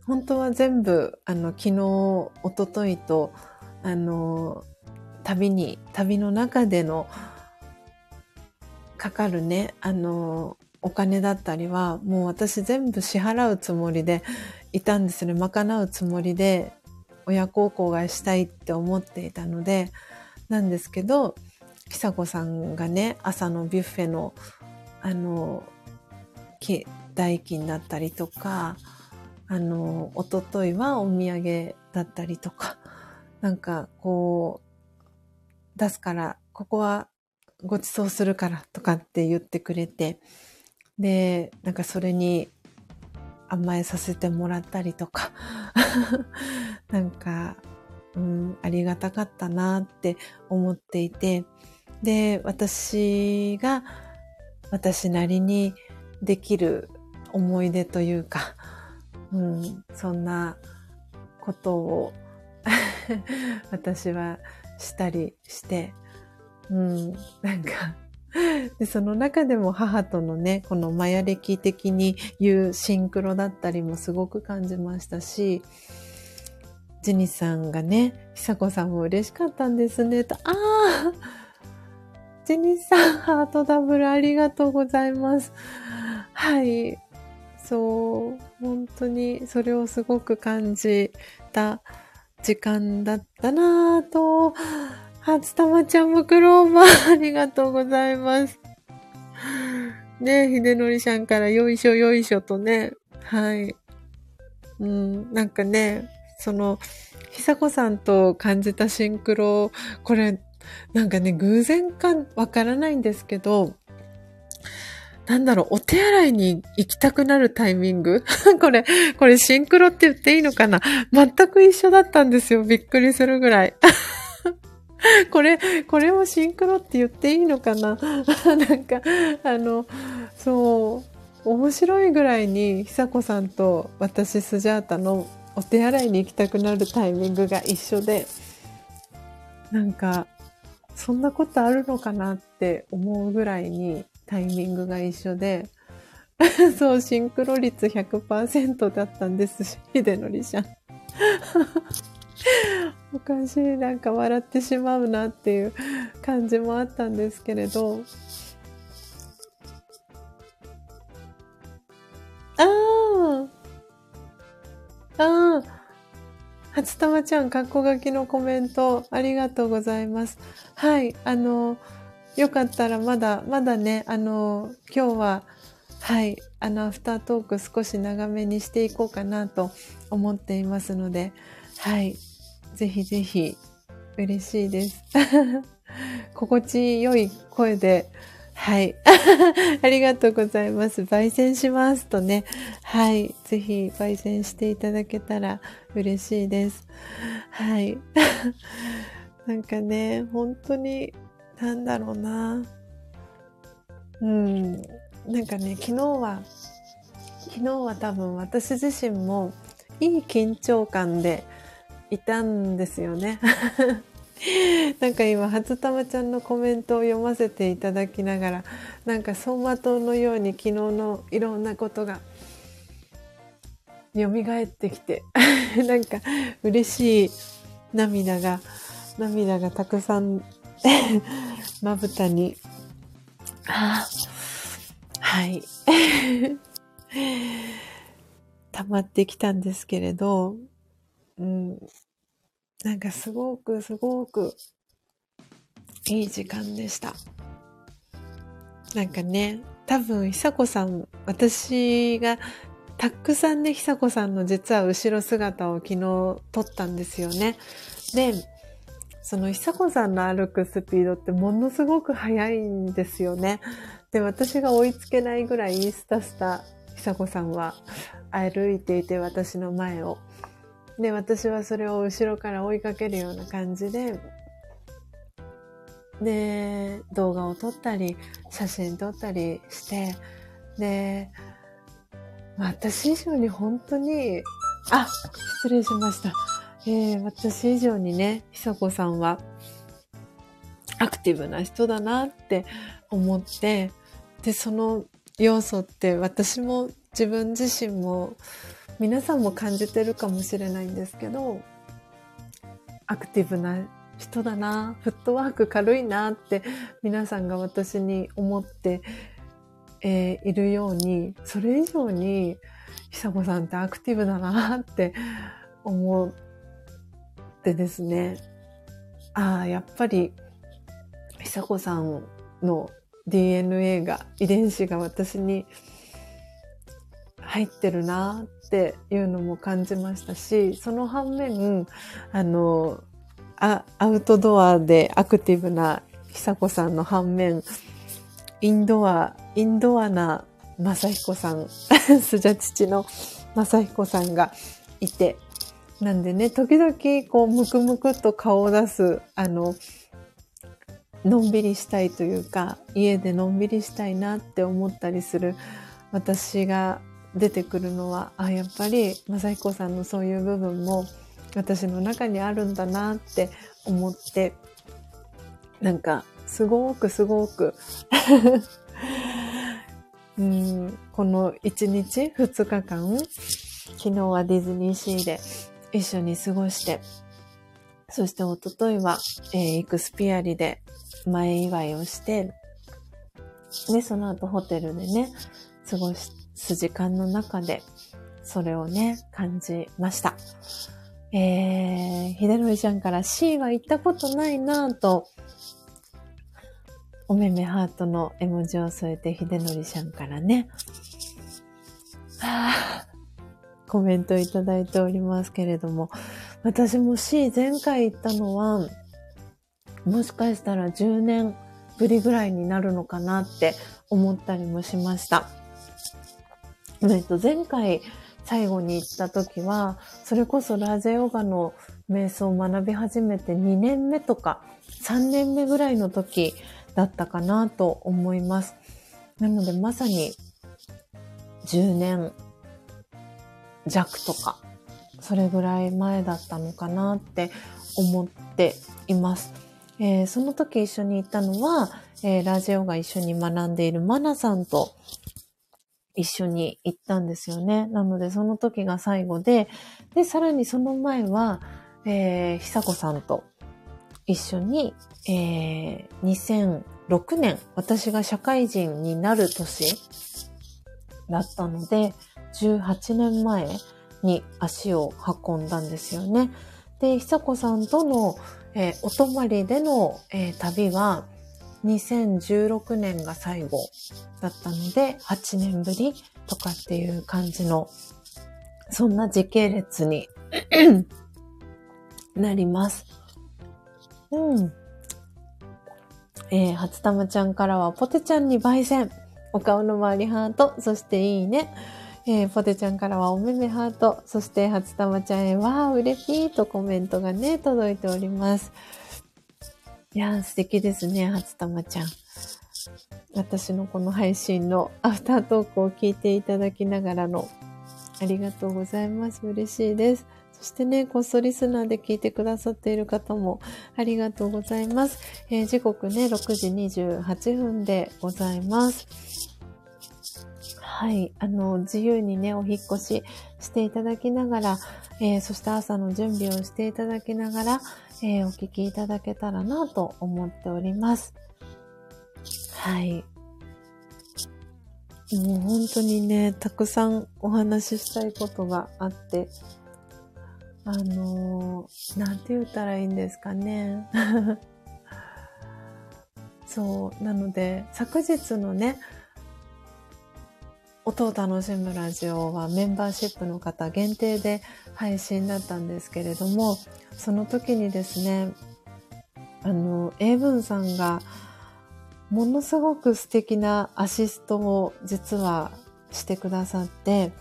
本当は全部、あの、昨日、おとといと、あの、旅に、旅の中でのかかるね、あの、お金だったりは、もう私全部支払うつもりでいたんですね。賄うつもりで親孝行がしたいって思っていたので、なんですけど、久子さんがね、朝のビュッフェの、あの、代金だったりとか、あの、おとといはお土産だったりとか、なんかこう、出すから、ここはご馳走するからとかって言ってくれて、で、なんかそれに甘えさせてもらったりとか、なんか、うん、ありがたかったなって思っていて、で、私が私なりにできる思い出というか、うん、そんなことを 私はしたりして、うん、なんか で、その中でも母とのね、このマヤ歴的に言うシンクロだったりもすごく感じましたし、ジェニさんがね、久子さんも嬉しかったんですね、と、ああ ジェニさん、ハートダブルありがとうございます。はい。そう、本当にそれをすごく感じた時間だったなぁと、初玉ちゃんもクローバーありがとうございます。ねひでのりさんからよいしょよいしょとね、はい。うん、なんかね、その、久子さんと感じたシンクロ、これ、なんかね、偶然かわからないんですけど、なんだろう、お手洗いに行きたくなるタイミング？これ、これシンクロって言っていいのかな？全く一緒だったんですよ。びっくりするぐらい。これ、これもシンクロって言っていいのかな？なんか、あの、そう、面白いぐらいに久子さんと私スジャータのお手洗いに行きたくなるタイミングが一緒で、なんか、そんなことあるのかなって思うぐらいにタイミングが一緒で、そう、シンクロ率100%だったんです。し、秀則ちゃん。おかしい、なんか笑ってしまうなっていう感じもあったんですけれど、ああああ初玉ちゃん、かっこ書きのコメントありがとうございます。はい、あの、よかったらまだ、まだね、あの、今日は、はい、あの、アフタートーク少し長めにしていこうかなと思っていますので、はい、ぜひぜひ、嬉しいです。心地よい声で、はい。ありがとうございます。焙煎しますとね。はい。ぜひ焙煎していただけたら嬉しいです。はい。なんかね、本当に、なんだろうな。うん。なんかね、昨日は、昨日は多分私自身もいい緊張感でいたんですよね。なんか今初玉ちゃんのコメントを読ませていただきながらなんか走馬灯のように昨日のいろんなことが蘇ってきて なんか嬉しい涙が涙がたくさん まぶたにあはい 溜まってきたんですけれど、うん、なんかすごくすごくいい時間でした。なんかね、多分久子さん、私がたくさんね、久子さんの実は後ろ姿を昨日撮ったんですよね。で、その久子さんの歩くスピードってものすごく速いんですよね。で、私が追いつけないぐらいインスタスタ久子さんは歩いていて私の前を。で、私はそれを後ろから追いかけるような感じで、で、動画を撮ったり、写真撮ったりして、で、私以上に本当に、あ、失礼しました。えー、私以上にね、久子さんは、アクティブな人だなって思って、で、その要素って私も自分自身も皆さんも感じてるかもしれないんですけど、アクティブな人だな、フットワーク軽いなって皆さんが私に思って、えー、いるように、それ以上に久子さんってアクティブだなって思ってですね、ああ、やっぱり久子さんの DNA が、遺伝子が私に入ってるなっていうのも感じましたし、その反面、あの、あアウトドアでアクティブな久子さんの反面、インドア、インドアな正彦さん、スジャ父の正彦さんがいて、なんでね、時々こう、ムクムクっと顔を出す、あの、のんびりしたいというか、家でのんびりしたいなって思ったりする私が出てくるのはあやっぱり雅彦さんのそういう部分も私の中にあるんだなって思ってなんかすごくすごく うんこの1日2日間昨日はディズニーシーで一緒に過ごして。そしておとといは、えー、イクスピアリで前祝いをしてでその後ホテルでね過ごす時間の中で、それをね、感じました。えー、ひでのりちゃんから C は行ったことないなぁと、おめめハートの絵文字を添えてひでのりちゃんからね、はぁ、コメントいただいておりますけれども、私も C 前回行ったのは、もしかしたら10年ぶりぐらいになるのかなって思ったりもしました。えっと、前回最後に行った時は、それこそラジェヨガの瞑想を学び始めて2年目とか3年目ぐらいの時だったかなと思います。なのでまさに10年弱とか、それぐらい前だったのかなって思っています。えー、その時一緒に行ったのは、えー、ラジオが一緒に学んでいるマナさんと一緒に行ったんですよね。なのでその時が最後で、で、さらにその前は、えー、久子さんと一緒に、えー、2006年、私が社会人になる年だったので、18年前に足を運んだんですよね。で、久子さんとの、えー、お泊まりでの、えー、旅は、2016年が最後だったので、8年ぶりとかっていう感じの、そんな時系列に なります。うん。えー、初玉ちゃんからは、ポテちゃんに焙煎。お顔の周りハート、そしていいね。えー、ポテちゃんからはおめめハート、そして初玉ちゃんへわー、うれぴーとコメントがね、届いております。いやー、素敵ですね、初玉ちゃん。私のこの配信のアフタートークを聞いていただきながらの、ありがとうございます。嬉しいです。そしてね、こっそリスナーで聞いてくださっている方もありがとうございます。えー、時刻ね、6時28分でございます。はい。あの、自由にね、お引越ししていただきながら、えー、そして朝の準備をしていただきながら、えー、お聞きいただけたらなと思っております。はい。もう本当にね、たくさんお話ししたいことがあって、あのー、なんて言ったらいいんですかね。そう、なので、昨日のね、音を楽しむラジオはメンバーシップの方限定で配信だったんですけれども、その時にですね、あの、英文さんがものすごく素敵なアシストを実はしてくださって、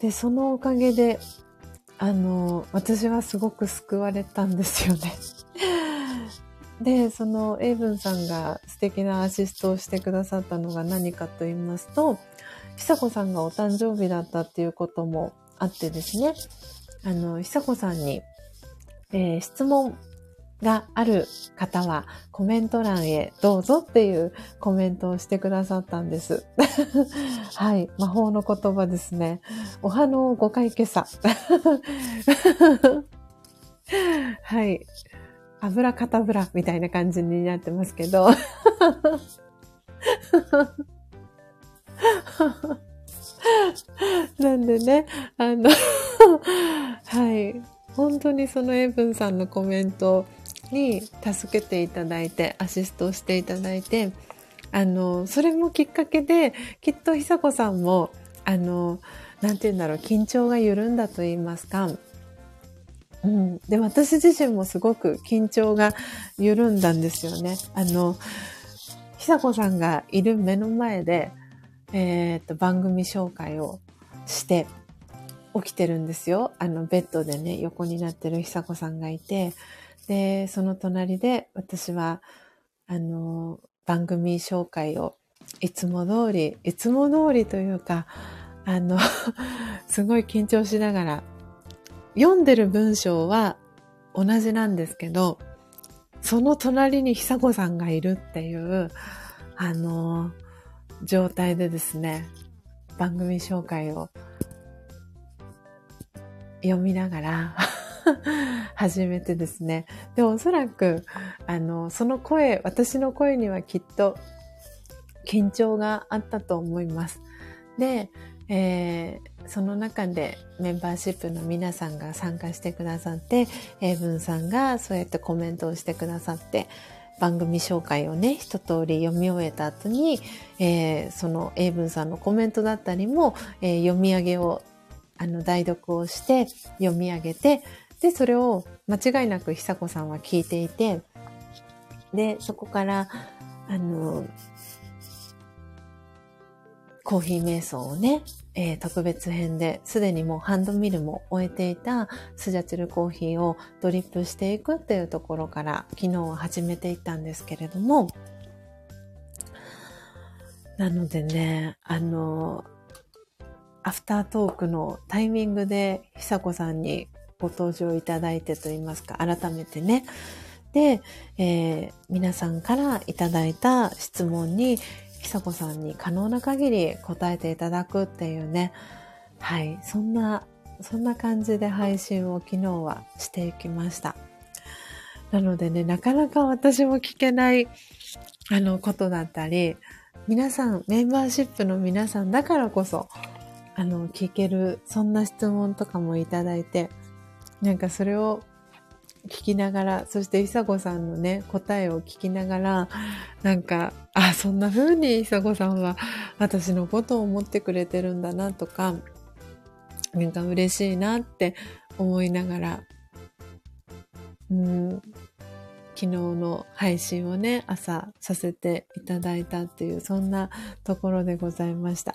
で、そのおかげであの、私はすごく救われたんですよね。で、そのエイブンさんが素敵なアシストをしてくださったのが何かと言いますと、久子さんがお誕生日だったっていうこともあってですね、あの、久子さんに、えー、質問がある方はコメント欄へどうぞっていうコメントをしてくださったんです。はい。魔法の言葉ですね。お花の5回今朝。はい。油かたぶらみたいな感じになってますけど。なんでね、あの はい。本当にそのエブンさんのコメントに助けていただいて、アシストをしていただいて、あの、それもきっかけで、きっと久子さんも、あの、なんて言うんだろう、緊張が緩んだと言いますか、うん。で、私自身もすごく緊張が緩んだんですよね。あの、久子さんがいる目の前で、えー、っと、番組紹介をして、起きてるんですよ。あの、ベッドでね、横になってる久子さんがいて、で、その隣で私は、あの、番組紹介をいつも通り、いつも通りというか、あの、すごい緊張しながら、読んでる文章は同じなんですけど、その隣に久子さんがいるっていう、あの、状態でですね、番組紹介を読みながら 初めてですね。で、おそらく、あの、その声、私の声にはきっと緊張があったと思います。で、えー、その中でメンバーシップの皆さんが参加してくださって、エイブンさんがそうやってコメントをしてくださって、番組紹介をね、一通り読み終えた後に、えー、そのエイブンさんのコメントだったりも、えー、読み上げをあの、代読をして読み上げて、で、それを間違いなく久子さんは聞いていて、で、そこから、あの、コーヒー瞑想をね、えー、特別編で、すでにもうハンドミルも終えていたスジャチルコーヒーをドリップしていくっていうところから昨日は始めていったんですけれども、なのでね、あの、アフタートークのタイミングで久子さんにご登場いただいてと言いますか、改めてね。で、えー、皆さんからいただいた質問に久子さんに可能な限り答えていただくっていうね、はい、そんな、そんな感じで配信を昨日はしていきました。なのでね、なかなか私も聞けない、あの、ことだったり、皆さん、メンバーシップの皆さんだからこそ、あの、聞ける、そんな質問とかもいただいて、なんかそれを聞きながら、そしていさこさんのね、答えを聞きながら、なんか、あ、そんな風にいさこさんは私のことを思ってくれてるんだなとか、なんか嬉しいなって思いながら、うん、昨日の配信をね、朝させていただいたっていう、そんなところでございました。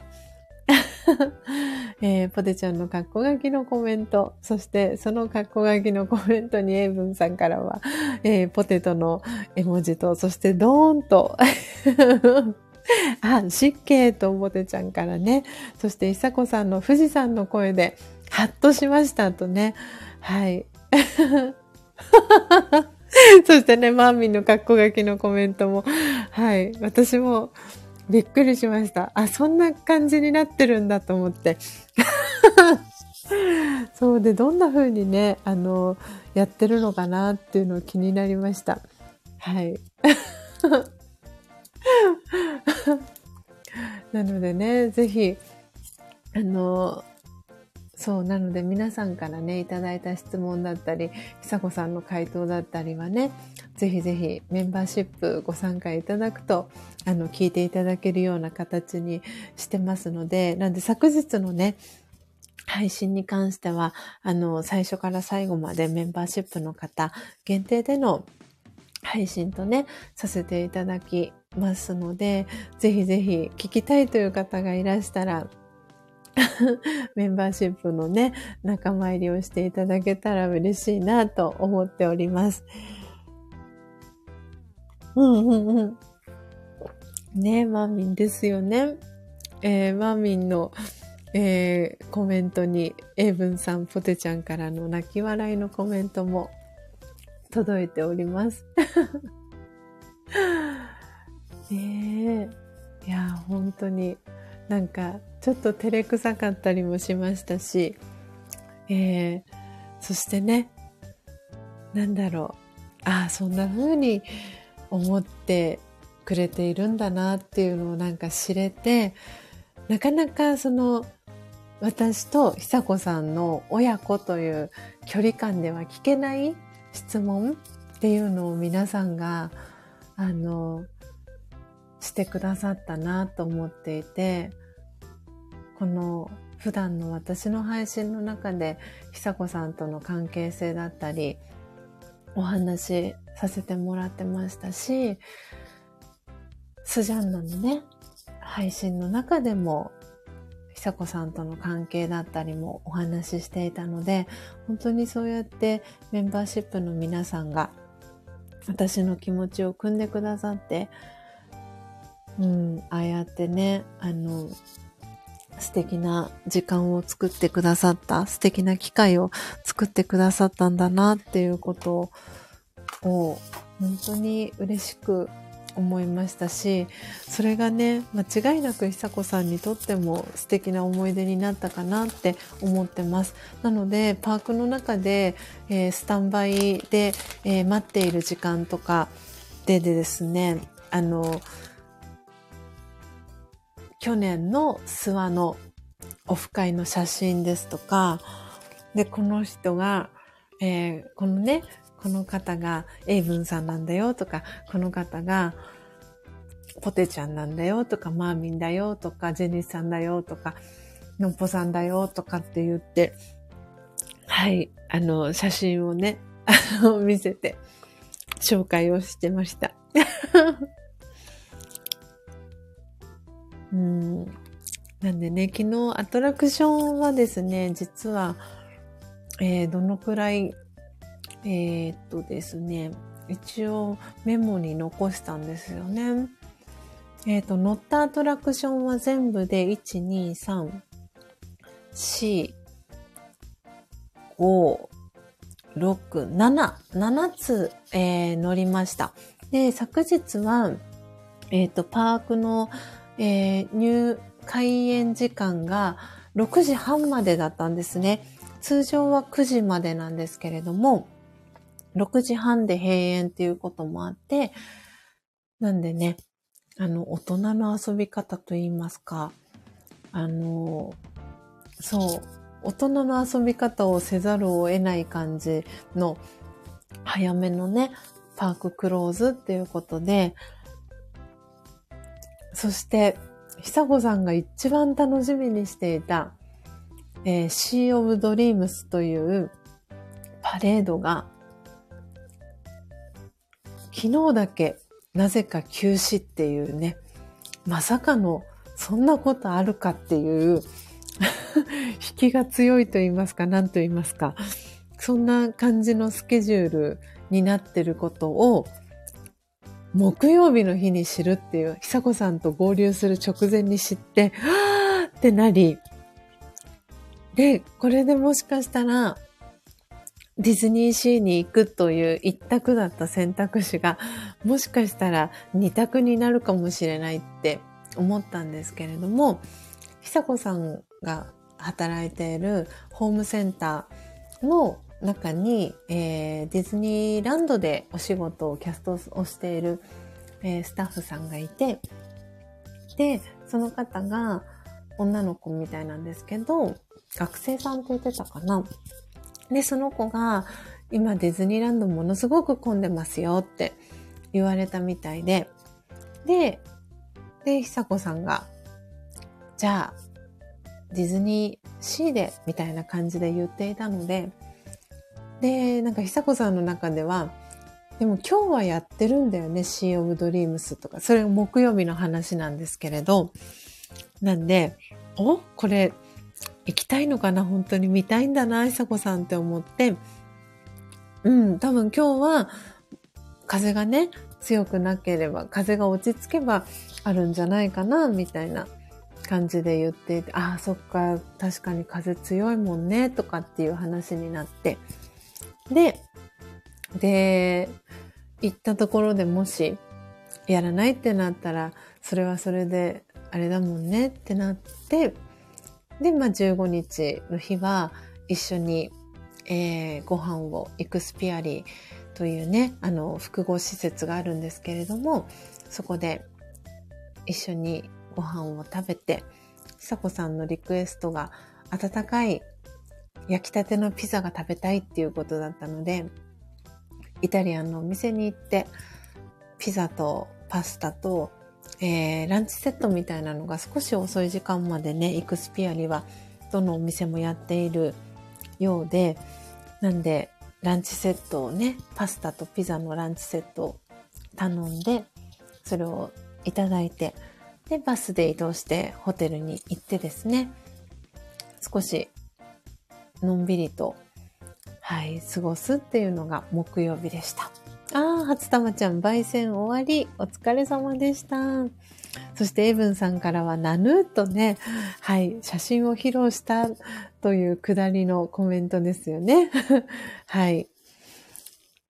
えー、ポテちゃんのカッコ書きのコメント、そしてそのカッコ書きのコメントにエイブンさんからは、えー、ポテトの絵文字と、そしてドーンと、あ、湿気とポテちゃんからね、そしていさこさんの富士山の声で、ハッとしましたとね、はい。そしてね、マーミンのカッコ書きのコメントも、はい。私も、びっくりしました。あ、そんな感じになってるんだと思って。そうで、どんな風にね、あの、やってるのかなっていうのを気になりました。はい。なのでね、ぜひ、あの、そう、なので皆さんからね、いただいた質問だったり、久子さんの回答だったりはね、ぜひぜひメンバーシップご参加いただくと、あの、聞いていただけるような形にしてますので、なんで昨日のね、配信に関しては、あの、最初から最後までメンバーシップの方限定での配信とね、させていただきますので、ぜひぜひ聞きたいという方がいらしたら、メンバーシップのね、仲間入りをしていただけたら嬉しいなと思っております。うんうんうん。ねマーミンですよね。えー、マーミンの、えー、コメントに、エイブンさん、ポテちゃんからの泣き笑いのコメントも届いております。ねえ。いや、本当になんかちょっと照れくさかったりもしましたし、えー、そしてね、なんだろう、ああ、そんな風に思ってくれているんだなっていうのをなんか知れて、なかなかその私と久子さんの親子という距離感では聞けない質問っていうのを皆さんが、あの、してくださったなと思っていて、この普段の私の配信の中で久子さんとの関係性だったりお話しさせてもらってましたしスジャンナのね配信の中でも久子さんとの関係だったりもお話ししていたので本当にそうやってメンバーシップの皆さんが私の気持ちを汲んでくださってうんああやってねあの素敵な時間を作ってくださった、素敵な機会を作ってくださったんだなっていうことを本当に嬉しく思いましたし、それがね、間違いなく久子さんにとっても素敵な思い出になったかなって思ってます。なので、パークの中で、えー、スタンバイで、えー、待っている時間とかででですね、あの、去年の諏訪のオフ会の写真ですとか、で、この人が、えー、このね、この方がエイブンさんなんだよとか、この方がポテちゃんなんだよとか、マーミンだよとか、ジェニーさんだよとか、のっぽさんだよとかって言って、はい、あの、写真をね、見せて、紹介をしてました。うん。なんでね、昨日アトラクションはですね、実は、えー、どのくらい、えー、っとですね、一応メモに残したんですよね。えっ、と、乗ったアトラクションは全部で1、2、3、4、5、6、7、7つ、えー、乗りました。で、昨日は、えっ、ー、と、パークの、えー、入、開園時間が6時半までだったんですね。通常は9時までなんですけれども、6時半で閉園っていうこともあって、なんでね、あの、大人の遊び方と言いますか、あの、そう、大人の遊び方をせざるを得ない感じの、早めのね、パーククローズっていうことで、そして、久子さんが一番楽しみにしていた、えー、シー・オブ・ドリームスというパレードが、昨日だけなぜか休止っていうね、まさかのそんなことあるかっていう 引きが強いと言いますか、何と言いますか、そんな感じのスケジュールになってることを、木曜日の日に知るっていう、久子さんと合流する直前に知って、はーってなり、で、これでもしかしたら、ディズニーシーに行くという一択だった選択肢が、もしかしたら二択になるかもしれないって思ったんですけれども、久子さんが働いているホームセンターの中に、えー、ディズニーランドでお仕事をキャストをしている、えー、スタッフさんがいて、で、その方が女の子みたいなんですけど、学生さんって言ってたかな。で、その子が、今ディズニーランドものすごく混んでますよって言われたみたいで、で、で、久子さんが、じゃあ、ディズニーシーで、みたいな感じで言っていたので、で、なんか久子さんの中では、でも今日はやってるんだよね、シー・オブ・ドリームスとか。それ木曜日の話なんですけれど。なんで、おこれ、行きたいのかな本当に見たいんだな、久子さんって思って。うん、多分今日は、風がね、強くなければ、風が落ち着けばあるんじゃないかな、みたいな感じで言っていて、ああ、そっか、確かに風強いもんね、とかっていう話になって。で、で、行ったところでもし、やらないってなったら、それはそれで、あれだもんねってなって、で、まあ、15日の日は、一緒に、えー、ご飯をイクスピアリーというね、あの、複合施設があるんですけれども、そこで一緒にご飯を食べて、久子さんのリクエストが温かい焼きたてのピザが食べたいっていうことだったので、イタリアンのお店に行って、ピザとパスタと、えー、ランチセットみたいなのが少し遅い時間までね、イクスピアリはどのお店もやっているようで、なんで、ランチセットをね、パスタとピザのランチセットを頼んで、それをいただいて、で、バスで移動してホテルに行ってですね、少しのんびりと、はい、過ごすっていうのが木曜日でした。ああ、初玉ちゃん、焙煎終わり。お疲れ様でした。そしてエブンさんからは、ナヌーとね、はい、写真を披露したというくだりのコメントですよね。はい。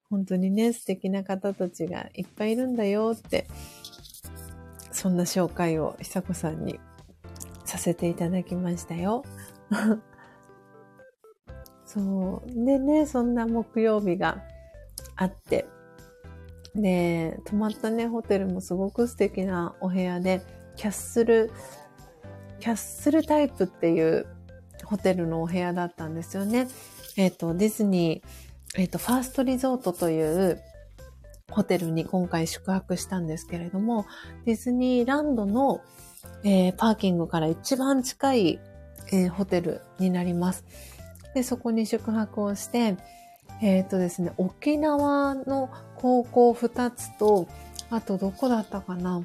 本当にね、素敵な方たちがいっぱいいるんだよって、そんな紹介を久子さんにさせていただきましたよ。そう。でね、そんな木曜日があって、で、泊まったね、ホテルもすごく素敵なお部屋で、キャッスル、キャッスルタイプっていうホテルのお部屋だったんですよね。えっ、ー、と、ディズニー、えっ、ー、と、ファーストリゾートというホテルに今回宿泊したんですけれども、ディズニーランドの、えー、パーキングから一番近い、えー、ホテルになります。で、そこに宿泊をして、えっ、ー、とですね、沖縄の高校2つと、あとどこだったかな？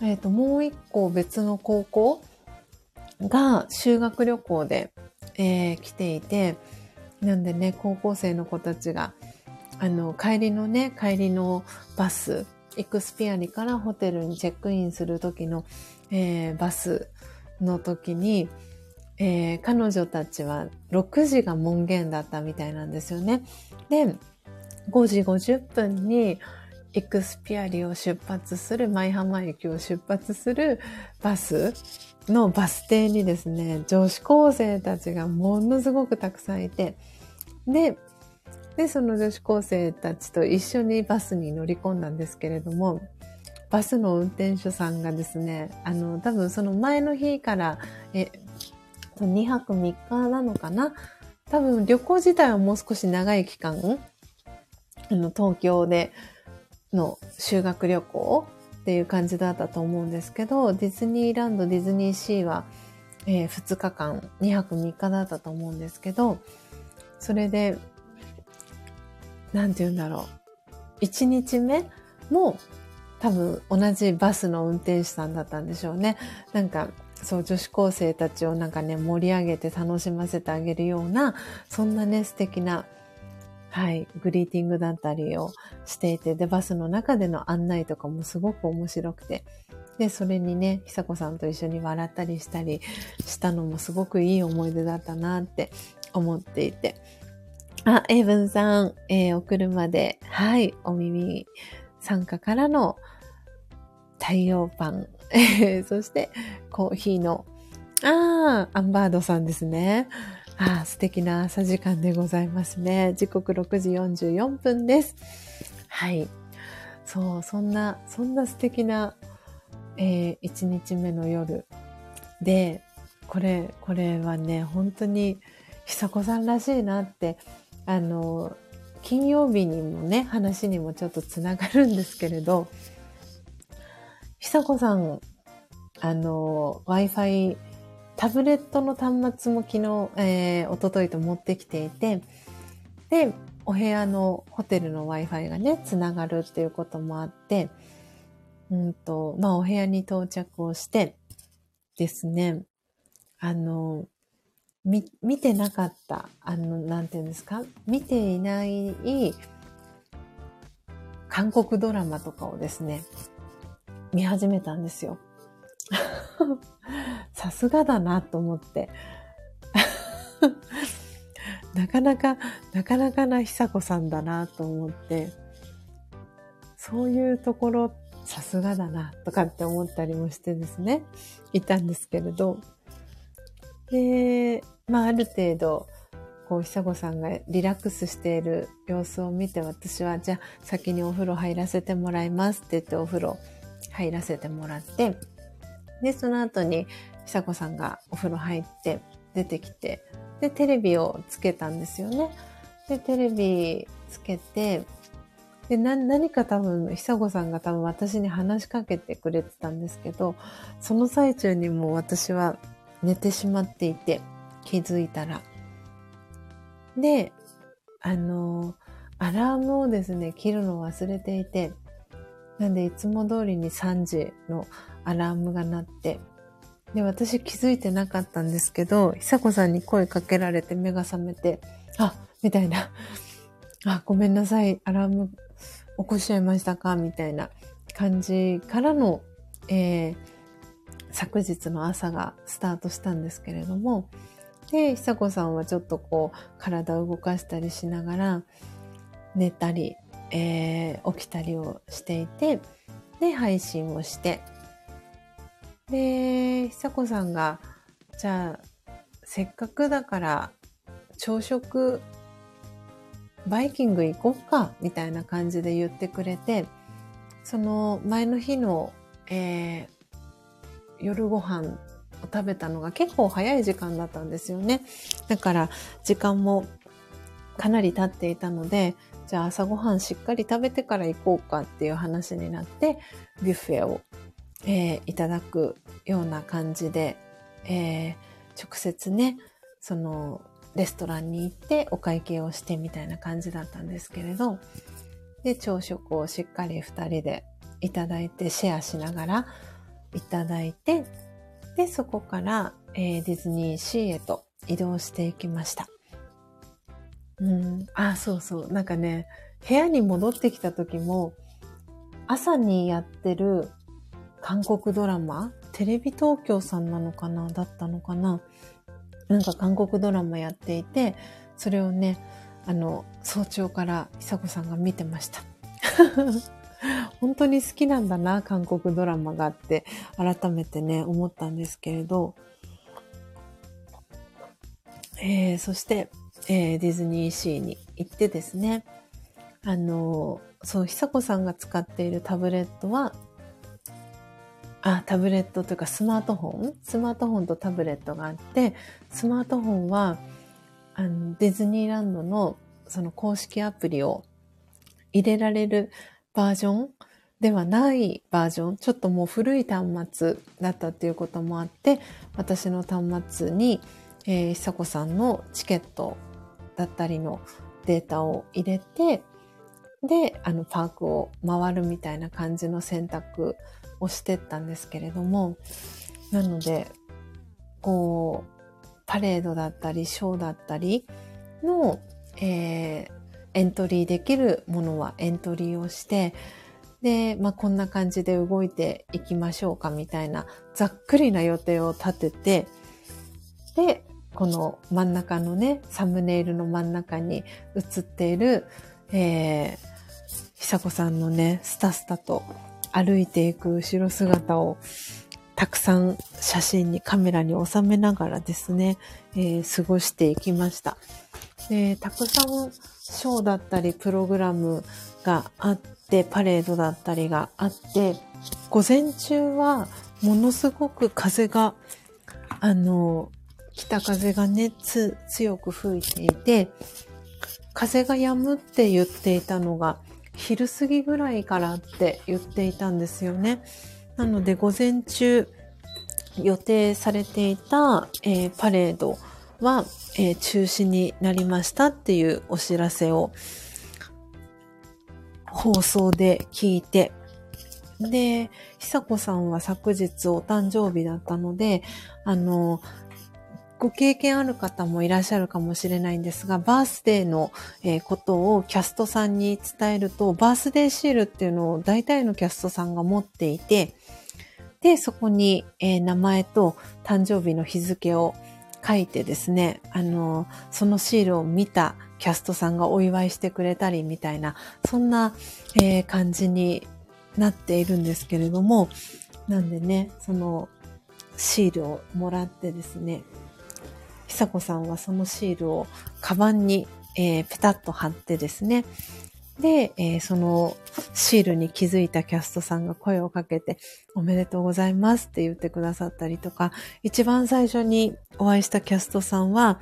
えっ、ー、と、もう一個別の高校が修学旅行で、えー、来ていて、なんでね、高校生の子たちが、あの、帰りのね、帰りのバス、イクスピアリからホテルにチェックインする時の、えー、バスの時に、えー、彼女たちは6時が門限だったみたいなんですよね。で、5時50分にイクスピアリを出発する、舞浜駅を出発するバスのバス停にですね、女子高生たちがものすごくたくさんいて、で、で、その女子高生たちと一緒にバスに乗り込んだんですけれども、バスの運転手さんがですね、あの、多分その前の日から、え、と2泊3日なのかな多分旅行自体はもう少し長い期間、あの、東京での修学旅行っていう感じだったと思うんですけど、ディズニーランド、ディズニーシーは、えー、2日間、2泊3日だったと思うんですけど、それで、なんて言うんだろう。1日目も多分同じバスの運転手さんだったんでしょうね。なんか、そう、女子高生たちをなんかね、盛り上げて楽しませてあげるような、そんなね、素敵な、はい、グリーティングだったりをしていて、で、バスの中での案内とかもすごく面白くて、で、それにね、久子さんと一緒に笑ったりしたりしたのもすごくいい思い出だったなって思っていて。あ、エイブンさん、えー、お車で、はい、お耳参加からの太陽パン、そしてコーヒーの、ああ、アンバードさんですね。ああ、素敵な朝時間でございますね。時刻6時44分です。はい。そう、そんな、そんな素敵な、えー、1日目の夜で、これ、これはね、本当に、久子さんらしいなって、あの、金曜日にもね、話にもちょっとつながるんですけれど、久子さん、あの、Wi-Fi タブレットの端末も昨日、えー、おとといと持ってきていて、で、お部屋のホテルの Wi-Fi がね、つながるっていうこともあって、うんと、まあ、お部屋に到着をしてですね、あの、み、見てなかった、あの、なんていうんですか？見ていない韓国ドラマとかをですね、見始めたんですよ。さすがだなと思って。なかなか、なかなかな久子さんだなと思って、そういうところ、さすがだなとかって思ったりもしてですね、いたんですけれど、で、まあある程度、こう、久子さんがリラックスしている様子を見て、私は、じゃあ先にお風呂入らせてもらいますって言ってお風呂入らせてもらって、で、その後に、久子さんがお風呂入って出てきて、で、テレビをつけたんですよね。で、テレビつけて、で、何か多分、久子さんが多分私に話しかけてくれてたんですけど、その最中にもう私は寝てしまっていて、気づいたら。で、あの、アラームをですね、切るのを忘れていて、なんでいつも通りに3時のアラームが鳴って、で、私気づいてなかったんですけど、久子さんに声かけられて目が覚めて、あ、みたいな。あ、ごめんなさい、アラーム起こしちゃいましたか？みたいな感じからの、えー、昨日の朝がスタートしたんですけれども、で、久子さんはちょっとこう、体を動かしたりしながら、寝たり、えー、起きたりをしていて、で、配信をして、で、久子さんが、じゃあ、せっかくだから、朝食、バイキング行こっか、みたいな感じで言ってくれて、その前の日の、えー、夜ご飯を食べたのが結構早い時間だったんですよね。だから時間もかなり経っていたので、じゃあ朝ごはんしっかり食べてから行こうかっていう話になって、ビュッフェを、えー、いただくような感じで、えー、直接ね、その、レストランに行ってお会計をしてみたいな感じだったんですけれど、で、朝食をしっかり二人でいただいて、シェアしながらいただいて、で、そこから、えー、ディズニーシーへと移動していきました。うん、あ、そうそう。なんかね、部屋に戻ってきた時も、朝にやってる韓国ドラマテレビ東京さんなのかなだったのかななんか韓国ドラマやっていて、それをね、あの、早朝から久子さんが見てました。本当に好きなんだな、韓国ドラマがあって、改めてね、思ったんですけれど、えー、そして、えー、ディズニーシーに行ってですね、あの、そう、久子さんが使っているタブレットは、あ、タブレットというかスマートフォン？スマートフォンとタブレットがあって、スマートフォンは、あの、ディズニーランドのその公式アプリを入れられるバージョンではないバージョン、ちょっともう古い端末だったっていうこともあって、私の端末に、えー、久子さんのチケットだったりのデータを入れて、で、あの、パークを回るみたいな感じの選択をしてったんですけれども、なので、こう、パレードだったり、ショーだったりの、えー、エントリーできるものはエントリーをして、で、まあ、こんな感じで動いていきましょうかみたいな、ざっくりな予定を立てて、で、この真ん中のね、サムネイルの真ん中に映っている、えー、久子さんのね、スタスタと歩いていく後ろ姿をたくさん写真にカメラに収めながらですね、えー、過ごしていきました。で、たくさんショーだったりプログラムがあって、パレードだったりがあって、午前中はものすごく風が、あの、北風がね、強く吹いていて、風が止むって言っていたのが、昼過ぎぐらいからって言っていたんですよね。なので、午前中予定されていた、えー、パレードは、えー、中止になりましたっていうお知らせを放送で聞いて、で、久子さんは昨日お誕生日だったので、あの、ご経験ある方もいらっしゃるかもしれないんですが、バースデーの、えことをキャストさんに伝えると、バースデーシールっていうのを大体のキャストさんが持っていて、で、そこに、え、名前と誕生日の日付を書いてですね、あの、そのシールを見たキャストさんがお祝いしてくれたりみたいな、そんな、え、感じになっているんですけれども、なんでね、そのシールをもらってですね、久子さんはそのシールをカバンに、えー、ペタッと貼ってですね、で、えー、そのシールに気づいたキャストさんが声をかけて、おめでとうございますって言ってくださったりとか、一番最初にお会いしたキャストさんは、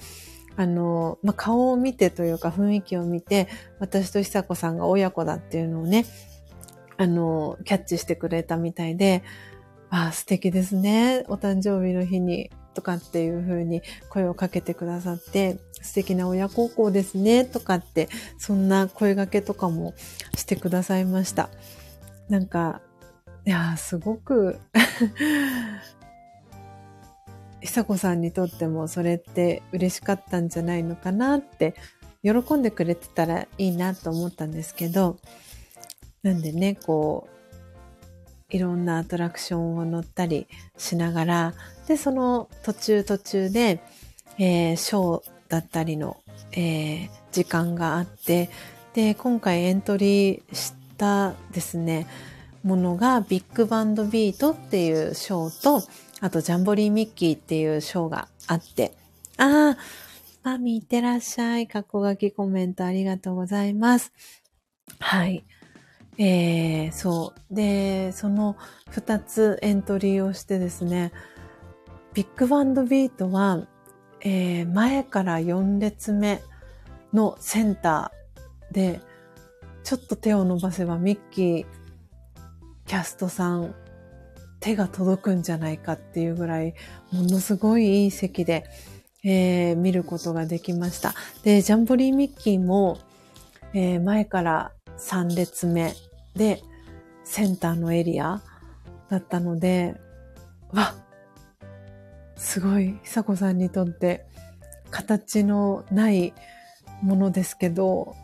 あの、まあ、顔を見てというか雰囲気を見て、私と久子さんが親子だっていうのをね、あの、キャッチしてくれたみたいで、ああ、素敵ですね。お誕生日の日にとかっていう風に声をかけてくださって、素敵な親孝行ですねとかって、そんな声掛けとかもしてくださいました。なんか、いやすごく 久子さんにとってもそれって嬉しかったんじゃないのかなって、喜んでくれてたらいいなと思ったんですけど、なんでね、こう、いろんなアトラクションを乗ったりしながら、で、その途中途中で、えー、ショーだったりの、えー、時間があって、で、今回エントリーしたですね、ものがビッグバンドビートっていうショーと、あとジャンボリーミッキーっていうショーがあって、ああ、マミいってらっしゃい。過去書きコメントありがとうございます。はい。えー、そう。で、その二つエントリーをしてですね、ビッグバンドビートは、えー、前から4列目のセンターで、ちょっと手を伸ばせばミッキー、キャストさん手が届くんじゃないかっていうぐらい、ものすごいいい席で、えー、見ることができました。で、ジャンボリーミッキーも、えー、前から3列目で、センターのエリアだったので、わすごい、久子さんにとって形のないものですけど、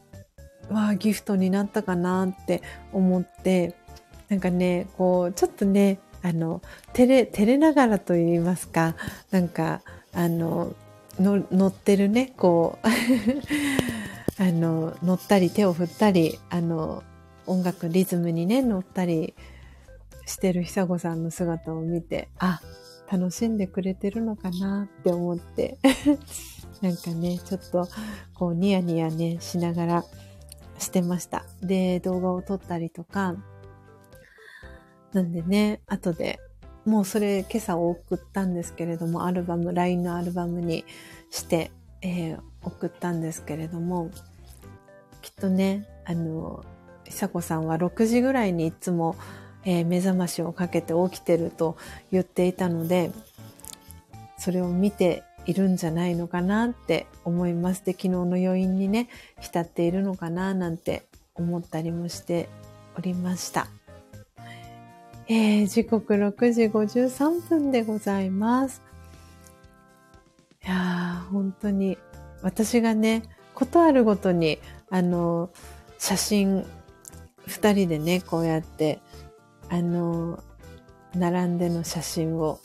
わあ、ギフトになったかなって思って、なんかね、こう、ちょっとね、あの、照れ、照れながらと言いますか、なんか、あの、の乗ってるね、こう、あの、乗ったり手を振ったり、あの、音楽、リズムにね、乗ったりしてる久子さんの姿を見て、あ、楽しんでくれてるのかなって思って なんかね、ちょっとこうニヤニヤね、しながらしてました。で、動画を撮ったりとか、なんでね、後で、もうそれ今朝送ったんですけれども、アルバム、LINE のアルバムにして、えー、送ったんですけれども、きっとね、あの、久子さんは6時ぐらいにいつも、えー、目覚ましをかけて起きてると言っていたので、それを見ているんじゃないのかなって思います。で、昨日の余韻にね、浸っているのかななんて思ったりもしておりました。えー、時刻6時53分でございます。いやー、本当に、私がね、ことあるごとに、あの、写真、二人でね、こうやって、あの、並んでの写真を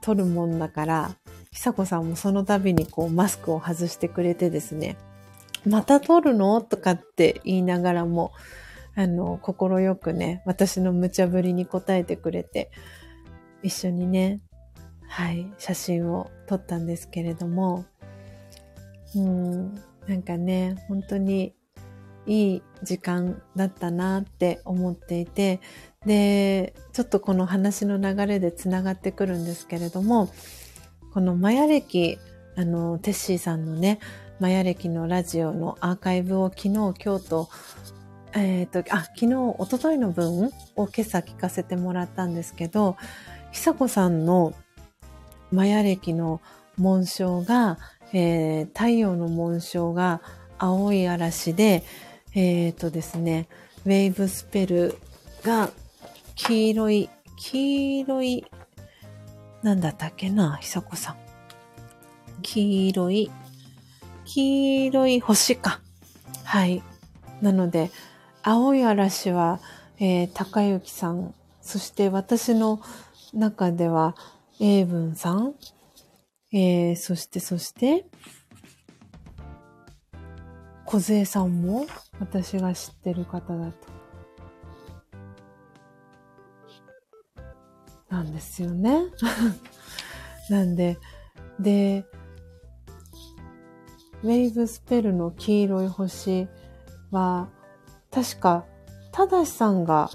撮るもんだから、久子さんもその度にこうマスクを外してくれてですね、また撮るの？とかって言いながらも、あの、心よくね、私の無茶ぶりに答えてくれて、一緒にね、はい、写真を撮ったんですけれども、うん、なんかね、本当にいい時間だったなって思っていて、で、ちょっとこの話の流れでつながってくるんですけれども、このマヤ歴、あの、テッシーさんのね、マヤ歴のラジオのアーカイブを昨日、今日と、えっ、ー、と、あ、昨日、一昨日の分を今朝聞かせてもらったんですけど、久子さんのマヤ歴の紋章が、えー、太陽の紋章が青い嵐で、えっ、ー、とですね、ウェーブスペルが黄色い、黄色いなんだったっけな、ひさこさん。黄色い、黄色い星か。はい。なので、青い嵐は、えー、高幸さん、そして私の中では、英文さん、えー、そして、そして、小杖さんも私が知ってる方だと。なんですよね。なんで、で、ウェイブスペルの黄色い星は、確か、ただしさんが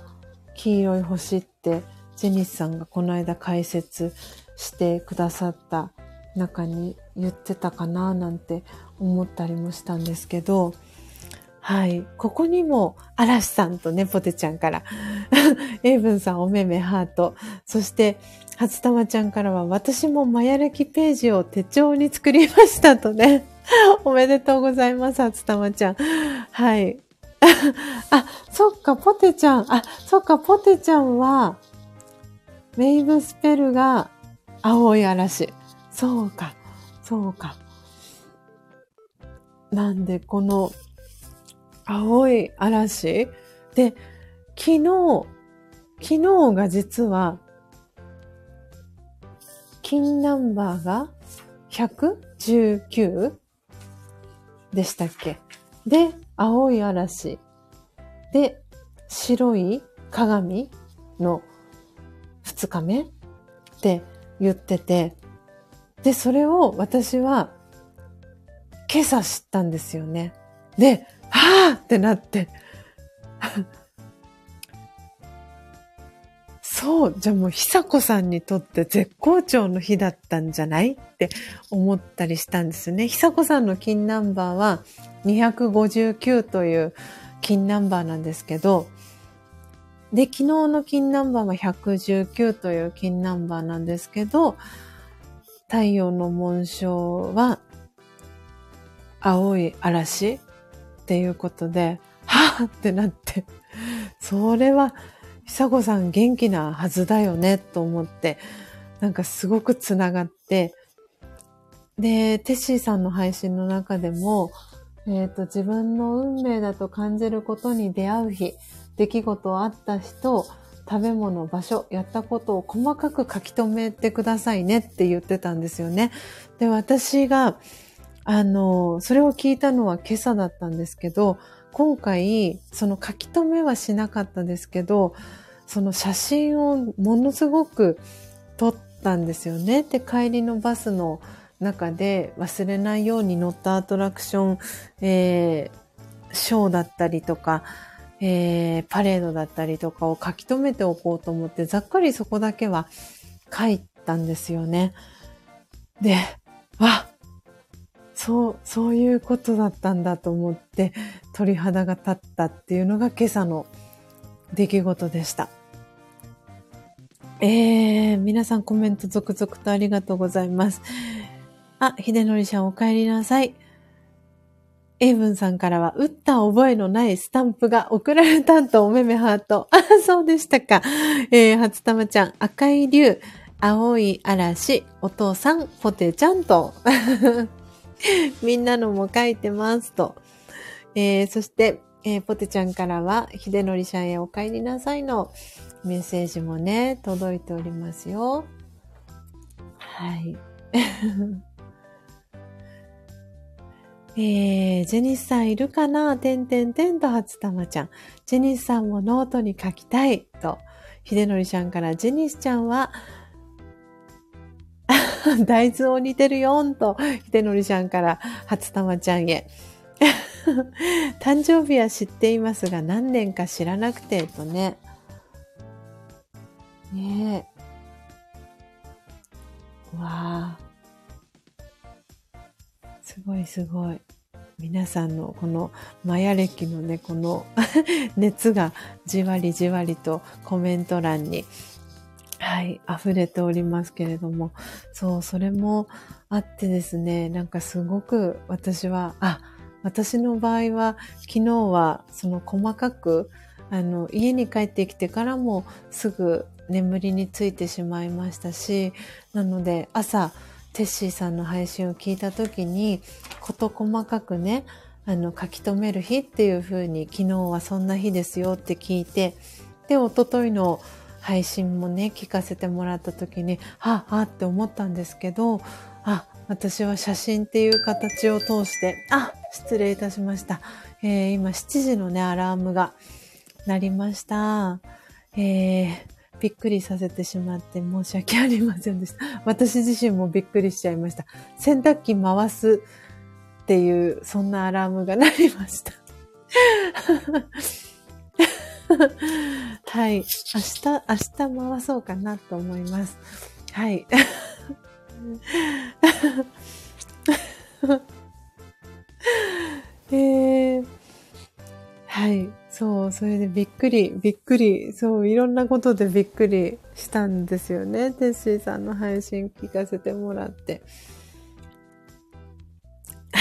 黄色い星って、ジェニスさんがこの間解説してくださった中に言ってたかななんて思ったりもしたんですけど、はい。ここにも、嵐さんとね、ポテちゃんから、エイブンさんおめめハート、そして、初玉ちゃんからは、私もマヤ歴ページを手帳に作りましたとね。おめでとうございます、初玉ちゃん。はい。あ、そっか、ポテちゃん。あ、そっか、ポテちゃんは、ウェイブスペルが青い嵐。そうか、そうか。なんで、この青い嵐で、昨日、昨日が実は、金ナンバーが 119? でしたっけ？で、青い嵐。で、白い鏡の2日目って言ってて、で、それを私は今朝知ったんですよね。で、はぁってなって。そう、じゃあもう久子さんにとって絶好調の日だったんじゃないって思ったりしたんですよね。久子さんの金ナンバーは259という金ナンバーなんですけど、で、昨日の金ナンバーは119という金ナンバーなんですけど、太陽の紋章は青い嵐っていうことで、はぁってなって、それは、久子さん元気なはずだよねと思って、なんかすごくつながって、で、テッシーさんの配信の中でも、えっ、ー、と、自分の運命だと感じることに出会う日、出来事あった人、食べ物、場所、やったことを細かく書き留めてくださいねって言ってたんですよね。で、私が、あの、それを聞いたのは今朝だったんですけど、今回、その書き留めはしなかったですけど、その写真をものすごく撮ったんですよね。で、帰りのバスの中で忘れないように乗ったアトラクション、えー、ショーだったりとか、えー、パレードだったりとかを書き留めておこうと思って、ざっくりそこだけは書いたんですよね。で、わっそう、そういうことだったんだと思って、鳥肌が立ったっていうのが今朝の出来事でした。えー、皆さんコメント続々とありがとうございます。あ、秀則ちゃんお帰りなさい。エイブンさんからは、打った覚えのないスタンプが送られたとおめめハート。あ、そうでしたか。えー、初玉ちゃん、赤い竜、青い嵐、お父さん、ポテちゃんと。みんなのも書いてますと。えー、そして、えー、ポテちゃんからは、秀則ちゃんへお帰りなさいのメッセージもね、届いておりますよ。はい。えー、ジェニスさんいるかな？てんてんてんと初玉ちゃん。ジェニスさんもノートに書きたいと。秀則ちゃんからジェニスちゃんは、大豆を似てるよんと、秀則ちゃんから初玉ちゃんへ。誕生日は知っていますが何年か知らなくて、とね。ねえ。わあ。すごいすごい。皆さんのこのマヤ歴のね、この 熱がじわりじわりとコメント欄に、はい、溢れておりますけれども、そう、それもあってですね、なんかすごく私は、あ、私の場合は昨日はその細かく、あの、家に帰ってきてからもすぐ眠りについてしまいましたし、なので朝、テッシーさんの配信を聞いた時に、事細かくね、あの、書き留める日っていう風に、昨日はそんな日ですよって聞いて、で、おとといの配信もね、聞かせてもらった時に、はあ、あって思ったんですけど、あ、私は写真っていう形を通して、あ、失礼いたしました。えー、今7時のね、アラームが鳴りました。えー、びっくりさせてしまって申し訳ありませんでした。私自身もびっくりしちゃいました。洗濯機回すっていう、そんなアラームが鳴りました。はい。明日、明日回そうかなと思います。はい。えー、はい。そう、それでびっくり、びっくり、そう、いろんなことでびっくりしたんですよね。テッシーさんの配信聞かせてもらって。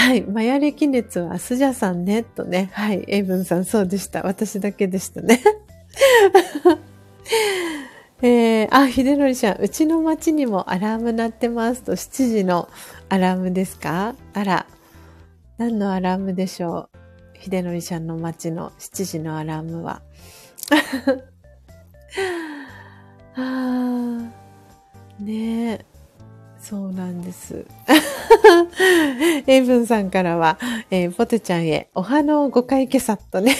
はい。マヤ歴熱はスジャさんね、とね。はい。エイブンさん、そうでした。私だけでしたね。えー、あ、秀則ちゃん、うちの町にもアラーム鳴ってますと、7時のアラームですか？あら、何のアラームでしょう？秀則ちゃんの街の7時のアラームは。あねえ。そうなんです。エイブンさんからは、えー、ポテちゃんへ、お花を5回消さっとね。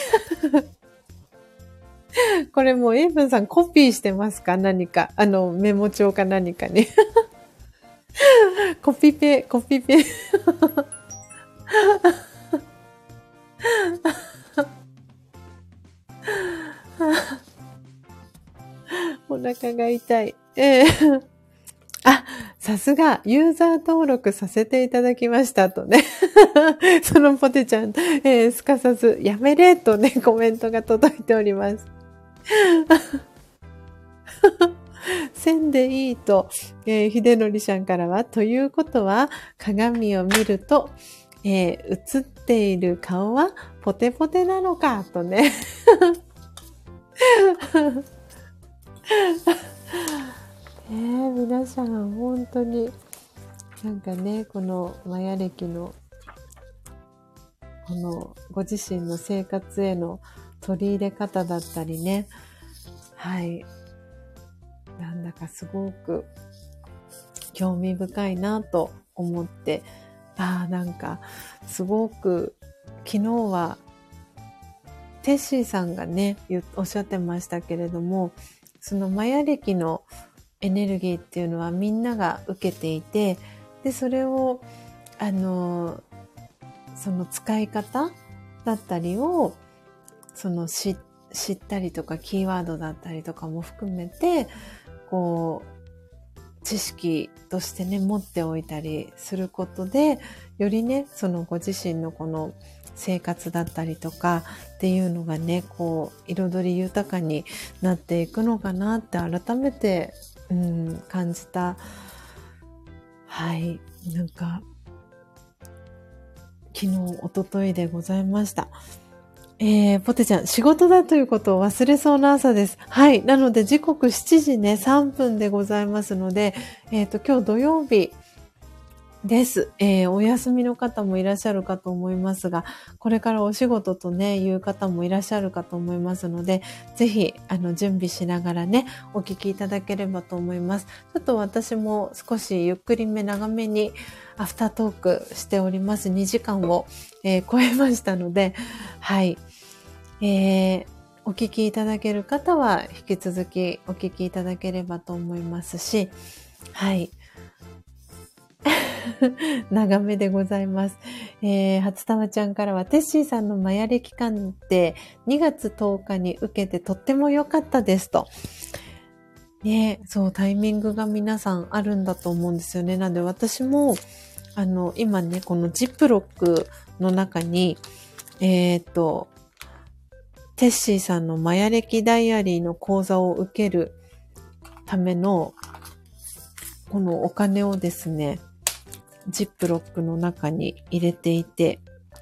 これもうエイブンさんコピーしてますか？何か。あの、メモ帳か何かに。コピペ、コピペ。お腹が痛い。えー、あ、さすが、ユーザー登録させていただきましたとね。そのポテちゃん、えー、すかさず、やめれとね、コメントが届いております。線でいいと、えー、秀則さんからは、ということは、鏡を見ると、えー、映っている顔はポテポテなのか、とね。え、皆さん、本当に、なんかね、このマヤ歴の、このご自身の生活への取り入れ方だったりね、はい。なんだかすごく興味深いなと思って、ああ、なんかすごく昨日はテッシーさんがね、おっしゃってましたけれども、そのマヤ歴のエネルギーっていうのはみんなが受けていて、で、それを、あの、その使い方だったりを、その知知ったりとか、キーワードだったりとかも含めて、こう、知識としてね、持っておいたりすることで、よりね、そのご自身のこの生活だったりとかっていうのがね、こう、彩り豊かになっていくのかなって改めて、うん、感じた。はい。なんか、昨日、おとといでございました。えー、ポテちゃん、仕事だということを忘れそうな朝です。はい。なので、時刻7時ね、3分でございますので、えっ、ー、と、今日土曜日です。えー、お休みの方もいらっしゃるかと思いますが、これからお仕事とね、いう方もいらっしゃるかと思いますので、ぜひ、あの、準備しながらね、お聞きいただければと思います。ちょっと私も少しゆっくりめ長めに、アフタートークしております。2時間を、えー、超えましたので、はい。えー、お聞きいただける方は引き続きお聞きいただければと思いますし、はい。長めでございます。えー、初玉ちゃんからは、テッシーさんのマヤ歴鑑定2月10日に受けてとっても良かったですと。ね、そう、タイミングが皆さんあるんだと思うんですよね。なんで私も、あの、今ね、このジップロックの中に、えっ、ー、と、テッシーさんのマヤ歴ダイアリーの講座を受けるための、このお金をですね、ジップロックの中に入れていて、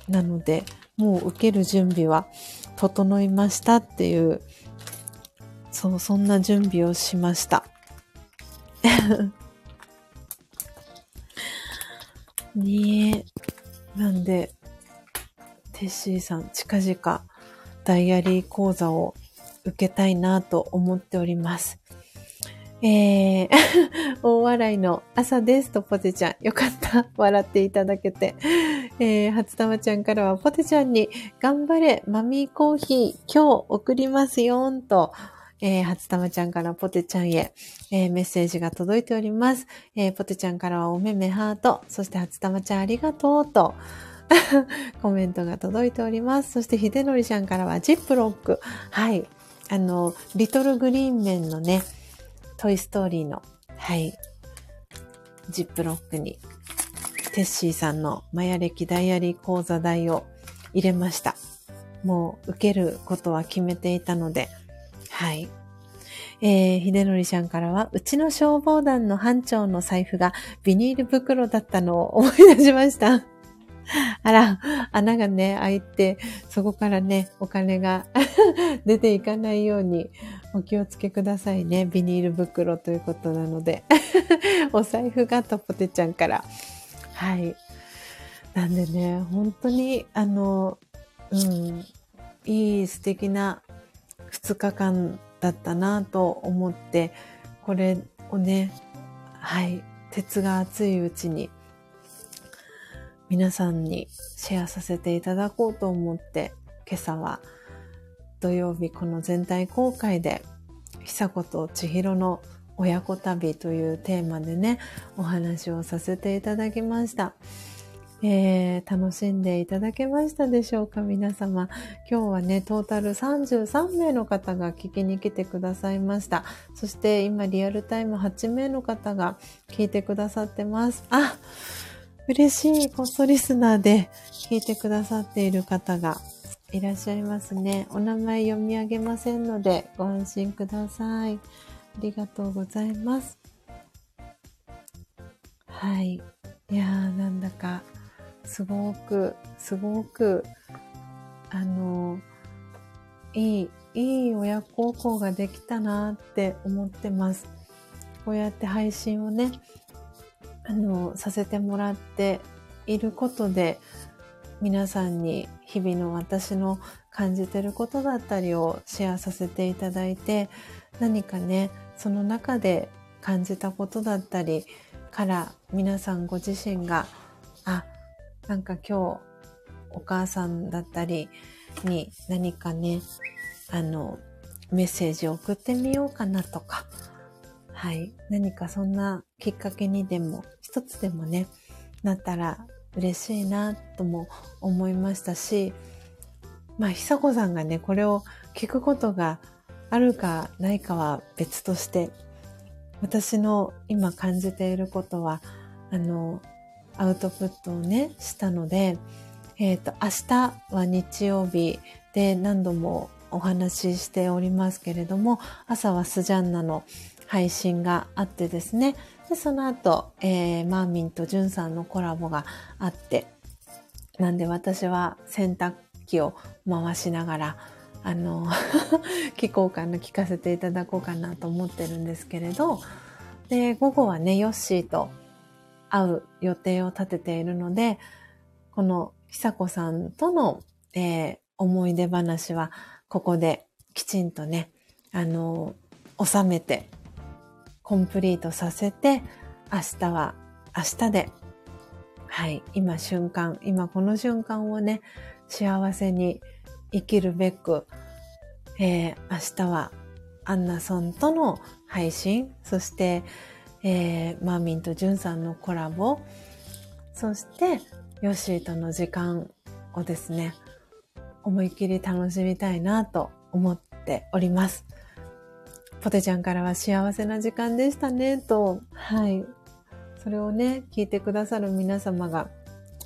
なので、もう受ける準備は整いましたっていうそう、そんな準備をしました。ねえ。なんで、テッシーさん、近々、ダイアリー講座を受けたいなと思っております。えー、大笑いの朝ですとポテちゃん。よかった。笑っていただけて。えー、初玉ちゃんからはポテちゃんに頑張れ、マミーコーヒー今日送りますよんとえー、初玉ちゃんからポテちゃんへ、えー、メッセージが届いております。えー、ポテちゃんからはおめめハート、そして初玉ちゃんありがとうと、コメントが届いております。そして、秀則ちゃんからはジップロック。はい。あの、リトルグリーンメンのね、トイストーリーの、はい。ジップロックに、テッシーさんのマヤ歴ダイアリー講座代を入れました。もう受けることは決めていたので、はい。えー、秀則ちゃんからは、うちの消防団の班長の財布がビニール袋だったのを思い出しました。あら、穴がね、開いて、そこからね、お金が 出ていかないようにお気をつけくださいね。ビニール袋ということなので。お財布がとポテちゃんから。はい。なんでね、本当に、あの、うん、いい素敵な2日間だったなと思って、これをね、はい、鉄が熱いうちに皆さんにシェアさせていただこうと思って、今朝は土曜日この全体公開で、久子と千尋の親子旅というテーマでね、お話をさせていただきました。えー、楽しんでいただけましたでしょうか？皆様。今日はね、トータル33名の方が聞きに来てくださいました。そして今リアルタイム8名の方が聞いてくださってます。あ嬉しい、こっそリスナーで聞いてくださっている方が、いらっしゃいますね。お名前読み上げませんのでご安心ください。ありがとうございます。はい。いやー、なんだか、すごく、すごく、あの、いい、いい親孝行ができたなって思ってます。こうやって配信をね、あの、させてもらっていることで、皆さんに日々の私の感じてることだったりをシェアさせていただいて、何かね、その中で感じたことだったりから皆さんご自身が、あ、なんか今日お母さんだったりに何かね、あの、メッセージを送ってみようかなとか、はい。何かそんなきっかけにでも、一つでもね、なったら嬉しいなとも思いましたし、まあ、久子さんがね、これを聞くことがあるかないかは別として、私の今感じていることは、あの、アウトプットをね、したので、えっ、ー、と、明日は日曜日で何度もお話ししておりますけれども、朝はスジャンナの配信があってですね。で、その後、えー、マーミンとジュンさんのコラボがあって、なんで私は洗濯機を回しながら、あの、聞こうかな、聞かせていただこうかなと思ってるんですけれど、で、午後はね、ヨッシーと会う予定を立てているので、この久子さんとの、えー、思い出話は、ここできちんとね、あの、収めてコンプリートさせて、明日は明日で、はい、今瞬間、今この瞬間をね、幸せに生きるべく、えー、明日はアンナソンとの配信、そして、えー、マーミンとジュンさんのコラボ、そして、ヨッシーとの時間をですね、思いっきり楽しみたいなと思っております。ポテちゃんからは幸せな時間でしたね、と、はい。それをね、聞いてくださる皆様が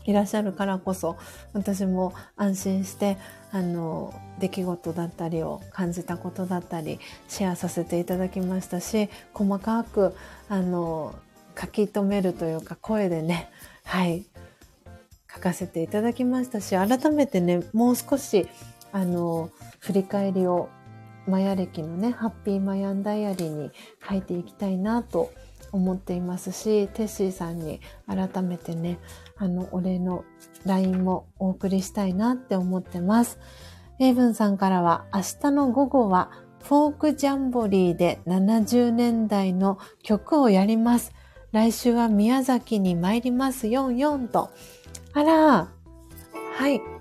いらっしゃるからこそ、私も安心して、あの、出来事だったりを感じたことだったり、シェアさせていただきましたし、細かく、あの、書き留めるというか、声でね、はい、書かせていただきましたし、改めてね、もう少し、あの、振り返りをマヤ歴のね、ハッピーマヤンダイアリーに書いていきたいなと思っていますし、テッシーさんに改めてね、あの、お礼の LINE もお送りしたいなって思ってます。エイブンさんからは、明日の午後は、フォークジャンボリーで70年代の曲をやります。来週は宮崎に参ります44と。あら、はい。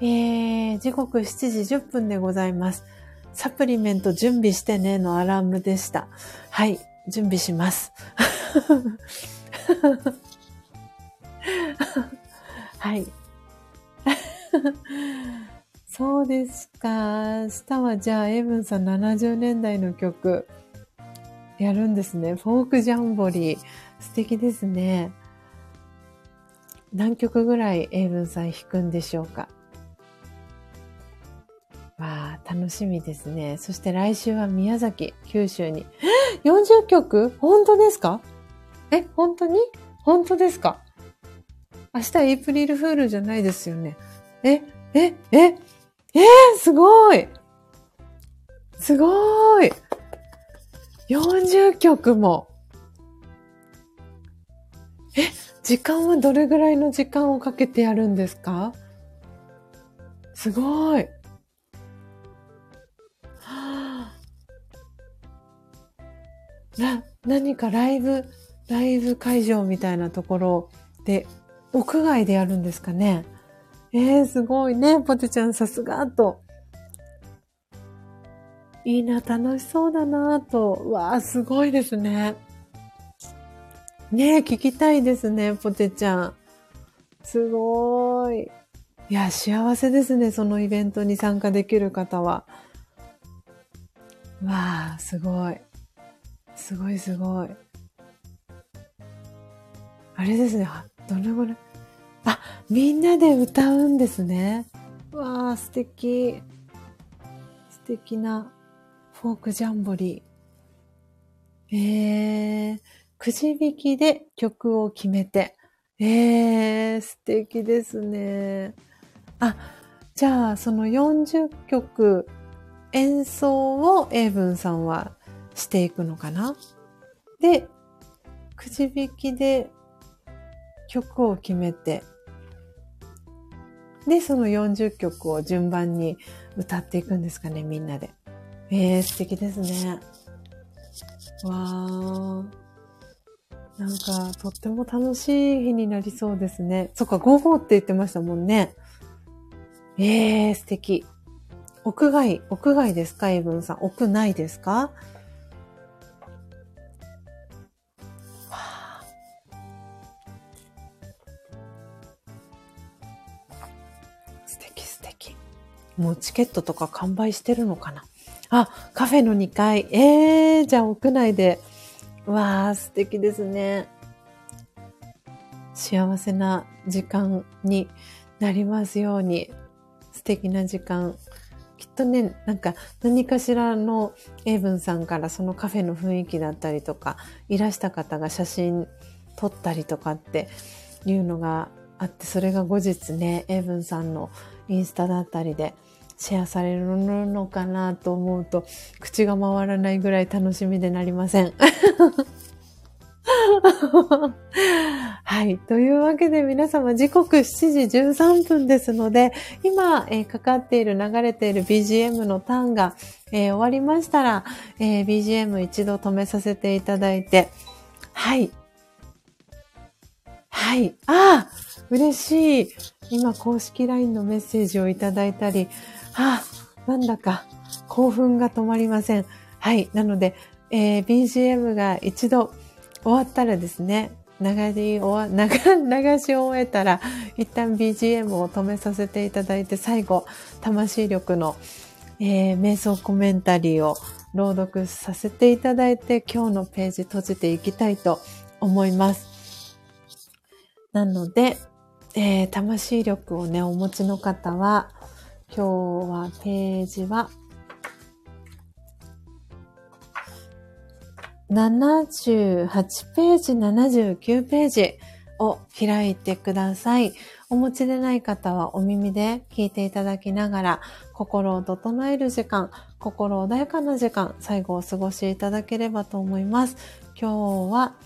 えー、時刻7時10分でございます。サプリメント準備してねのアラームでした。はい、準備します。はい。そうですか。明日はじゃあ、エブンさん70年代の曲、やるんですね。フォークジャンボリー。素敵ですね。何曲ぐらいエイブンさん弾くんでしょうか？わあ、楽しみですね。そして来週は宮崎、九州に。40曲？本当ですか？え、本当に？本当ですか？明日エイプリルフールじゃないですよね。え、え、え、えー、すごいすごい !40 曲も。え、時間はどれぐらいの時間をかけてやるんですか？すごい。な、何かライブ、ライブ会場みたいなところで、屋外でやるんですかね？えー、すごいね。ポテちゃんさすがと。いいな、楽しそうだなと。わあ、すごいですね。ねえ、聞きたいですね、ポテちゃん。すごーい。いや、幸せですね、そのイベントに参加できる方は。わあ、すごい。すごいすごい。あれですね、どれぐらいあ、みんなで歌うんですね。わあ、素敵。素敵なフォークジャンボリー。えー、くじ引きで曲を決めて。えー、素敵ですね。あ、じゃあ、その40曲演奏を英文さんはしていくのかな？で、くじ引きで曲を決めて、で、その40曲を順番に歌っていくんですかね、みんなで。えー、素敵ですね。わー。なんか、とっても楽しい日になりそうですね。そっか、午後って言ってましたもんね。えー、素敵。屋外、屋外ですかエイブンさん？屋内ですか？もうチケットとか完売してるのかな？あ、カフェの2階。えー、じゃあ屋内で。わー、素敵ですね。幸せな時間になりますように。素敵な時間きっとね、なんか何かしらの英文さんからそのカフェの雰囲気だったりとか、いらした方が写真撮ったりとかっていうのがあって、それが後日ね、英文さんのインスタだったりでシェアされるのかなと思うと、口が回らないぐらい楽しみでなりません。はい。というわけで皆様時刻7時13分ですので、今、えー、かかっている流れている BGM のターンが、えー、終わりましたら、えー、BGM 一度止めさせていただいて、はい。はい。ああ嬉しい。今公式 LINE のメッセージをいただいたり、あなんだか興奮が止まりません。はい。なので、えー、BGM が一度終わったらですね、流し終、流し終えたら、一旦 BGM を止めさせていただいて、最後、魂力の、えー、瞑想コメンタリーを朗読させていただいて、今日のページ閉じていきたいと思います。なので、えー、魂力をね、お持ちの方は、今日はページは78ページ、79ページを開いてください。お持ちでない方はお耳で聞いていただきながら、心を整える時間、心穏やかな時間、最後お過ごしいただければと思います。今日は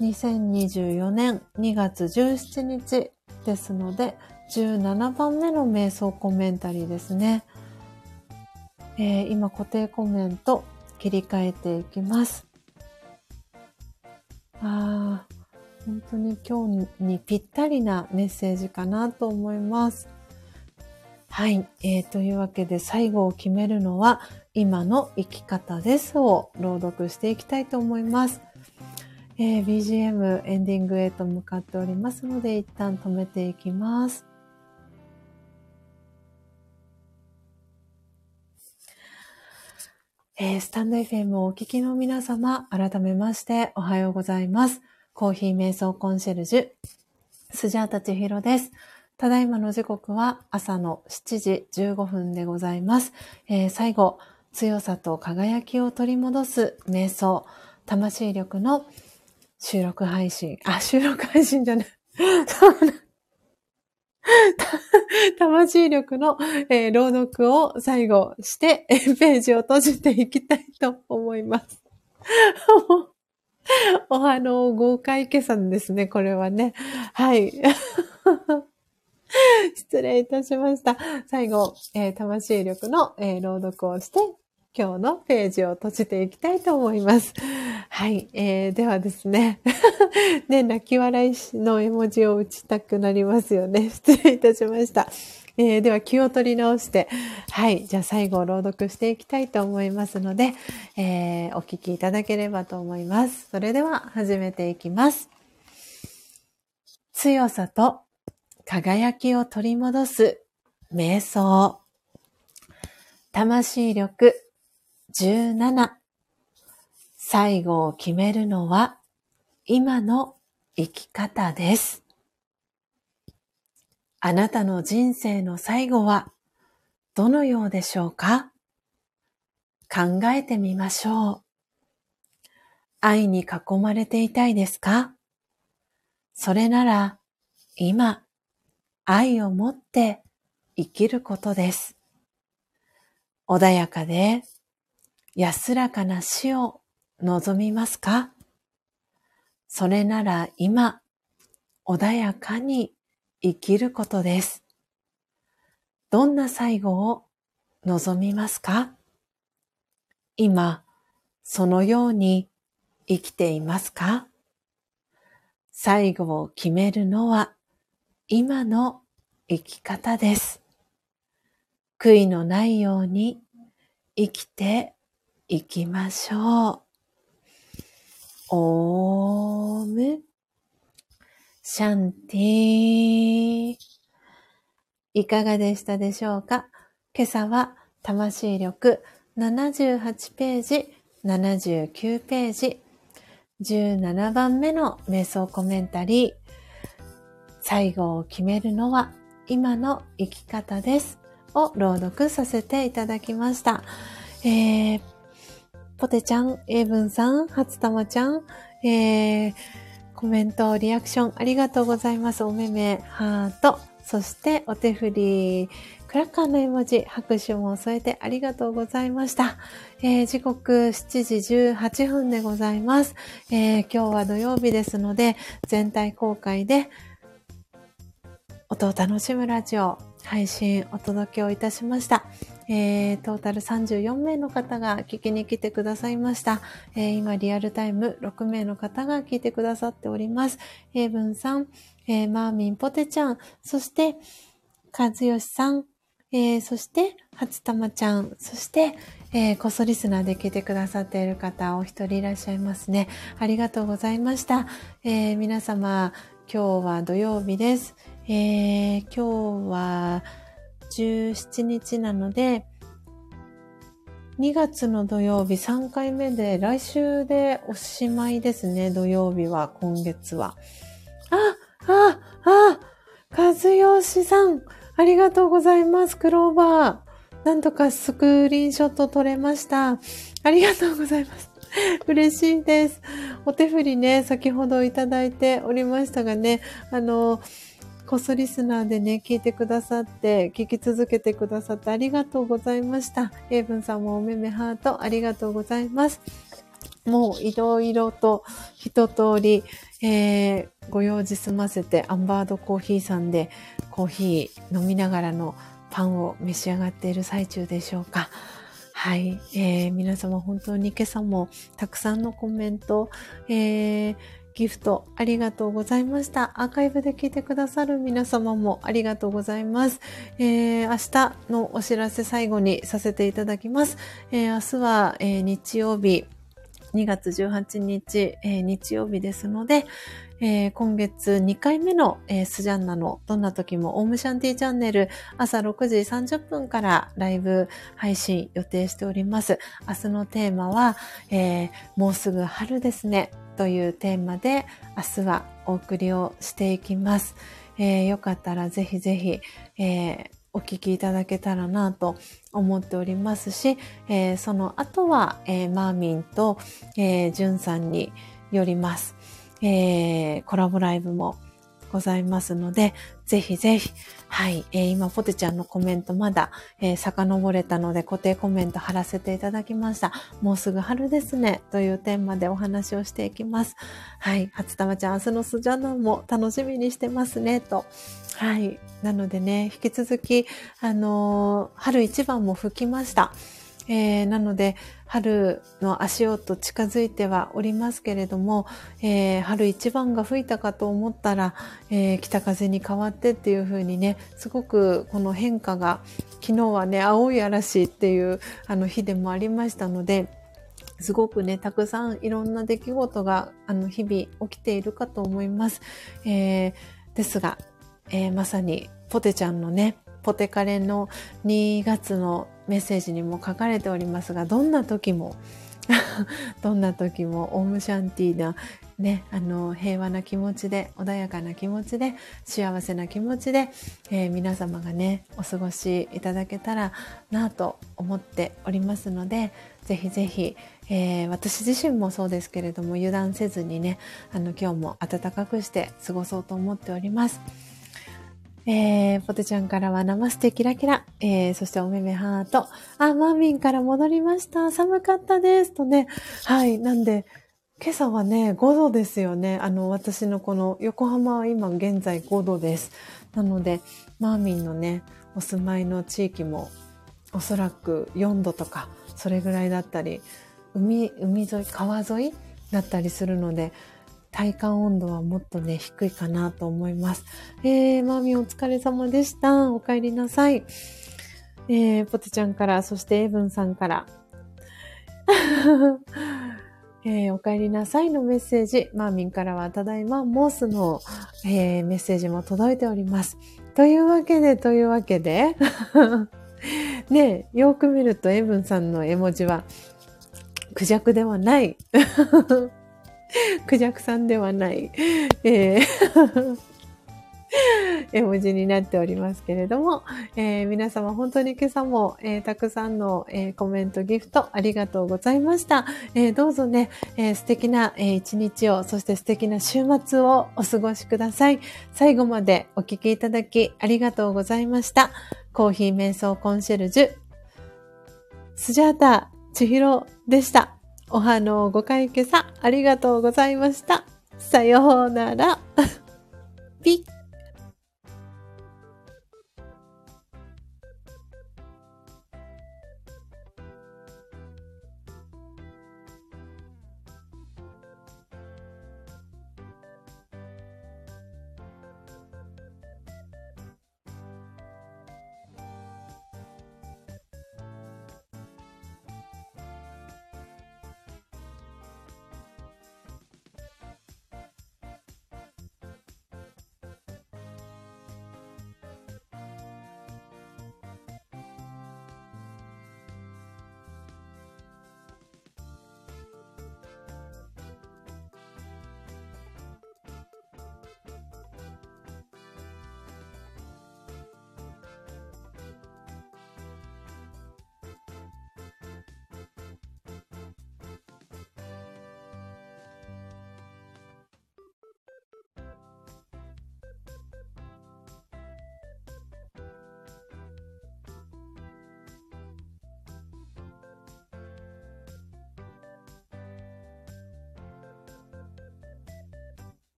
2024年2月17日ですので、17番目の瞑想コメンタリーですね。えー、今固定コメント切り替えていきます。ああ、本当に今日にぴったりなメッセージかなと思います。はい。えー、というわけで最後を決めるのは今の生き方ですを朗読していきたいと思います。えー、BGM エンディングへと向かっておりますので一旦止めていきます。えー、スタンド FM をお聞きの皆様、改めましておはようございます。コーヒー瞑想コンシェルジュ、スジャータチヒロです。ただいまの時刻は朝の7時15分でございます。えー、最後、強さと輝きを取り戻す瞑想、魂力の収録配信、あ、収録配信じゃない。魂力の、えー、朗読を最後して、ページを閉じていきたいと思います。おはの豪快計算ですね、これはね。はい。失礼いたしました。最後、えー、魂力の、えー、朗読をして、今日のページを閉じていきたいと思います。はい。えー、ではですね。ね、泣き笑いの絵文字を打ちたくなりますよね。失礼いたしました。えー、では気を取り直して、はい。じゃあ最後朗読していきたいと思いますので、えー、お聞きいただければと思います。それでは始めていきます。強さと輝きを取り戻す瞑想。魂力17最後を決めるのは今の生き方です。あなたの人生の最後はどのようでしょうか？考えてみましょう。愛に囲まれていたいですか？それなら今、愛を持って生きることです。穏やかで安らかな死を望みますか？それなら今、穏やかに生きることです。どんな最後を望みますか？今、そのように生きていますか？最後を決めるのは今の生き方です。悔いのないように生きていきましょう。オームシャンティいかがでしたでしょうか？今朝は魂力78ページ、79ページ、17番目の瞑想コメンタリー。最後を決めるのは今の生き方です。を朗読させていただきました。えー、ポテちゃん、エイブンさん、初玉ちゃん、えー、コメント、リアクションありがとうございます。おめめ、ハート、そしてお手振り、クラッカーの絵文字、拍手も添えてありがとうございました。えー、時刻7時18分でございます、えー、今日は土曜日ですので、全体公開で、音を楽しむラジオ、配信お届けをいたしました。えー、トータル34名の方が聞きに来てくださいました。えー、今リアルタイム6名の方が聞いてくださっております。エイブンさん、えー、マーミンポテちゃん、そして、和義さん、えー、そして、初玉ちゃん、そして、えー、こそリスナーで聞いてくださっている方、お一人いらっしゃいますね。ありがとうございました。えー、皆様、今日は土曜日です。えー、今日は、17日なので、2月の土曜日3回目で、来週でおしまいですね、土曜日は、今月は。あ、あ、あ、和義さん、ありがとうございます、クローバー。なんとかスクリーンショット撮れました。ありがとうございます。嬉しいです。お手振りね、先ほどいただいておりましたがね、あの、コスリスナーでね、聞いてくださって、聞き続けてくださってありがとうございました。エイブンさんもおめめハートありがとうございます。もういろいろと一通り、えー、ご用事済ませてアンバードコーヒーさんでコーヒー飲みながらのパンを召し上がっている最中でしょうか。はい、えー、皆様本当に今朝もたくさんのコメント、えー、ギフトありがとうございました。アーカイブで聞いてくださる皆様もありがとうございます。えー、明日のお知らせ最後にさせていただきます。えー、明日は、えー、日曜日、2月18日、えー、日曜日ですので、えー、今月2回目の、えー、スジャンナのどんな時もオームシャンティチャンネル朝6時30分からライブ配信予定しております。明日のテーマは、え、もうすぐ春ですね。というテーマで明日はお送りをしていきます。えー、よかったらぜひぜひ、えー、お聞きいただけたらなと思っておりますし、えー、その後は、えー、マーミンと、えー、ジュンさんによります。えー、コラボライブもございますので、ぜひぜひ、はい、えー、今、ポテちゃんのコメントまだ、えー、遡れたので固定コメント貼らせていただきました。もうすぐ春ですね、というテーマでお話をしていきます。はい、初玉ちゃん、明日のスジャナも楽しみにしてますね、と。はい、なのでね、引き続き、あのー、春一番も吹きました。えー、なので、春の足音近づいてはおりますけれども、えー、春一番が吹いたかと思ったら、えー、北風に変わってっていう風にね、すごくこの変化が、昨日はね、青い嵐っていうあの日でもありましたので、すごくね、たくさんいろんな出来事が、あの、日々起きているかと思います。えー、ですが、えー、まさに、ポテちゃんのね、ポテカレの2月のメッセージにも書かれておりますが、どんな時も どんな時もオームシャンティーなね、あの、平和な気持ちで、穏やかな気持ちで、幸せな気持ちで、えー、皆様がね、お過ごしいただけたらなと思っておりますので、ぜひぜひ、えー、私自身もそうですけれども、油断せずにね、あの、今日も暖かくして過ごそうと思っております。えー、ポテちゃんからはナマステキラキラ、えー、そしておめめハート、あ、マーミンから戻りました。寒かったです。とね、はい、なんで、今朝はね、5度ですよね。あの、私のこの横浜は今現在5度です。なので、マーミンのね、お住まいの地域もおそらく4度とか、それぐらいだったり、海、海沿い、川沿いだったりするので、体感温度はもっとね、低いかなと思います。えー、マーミンお疲れ様でした。お帰りなさい。えー、ポテちゃんから、そしてエブンさんから。えー、お帰りなさいのメッセージ、マーミンからはただいまモースの、えー、メッセージも届いております。というわけで、というわけで、ねよく見るとエブンさんの絵文字は、クジャクではない。クジャクさんではない、えー 絵文字になっておりますけれども、えー、皆様本当に今朝も、えー、たくさんの、えー、コメント、ギフトありがとうございました。えどうぞね、え素敵な、え一日を、そして素敵な週末をお過ごしください。最後までお聴きいただきありがとうございました。コーヒー瞑想コンシェルジュ、スジャータ千尋でした。お花のご会今朝ありがとうございました。さようなら。ピ ッ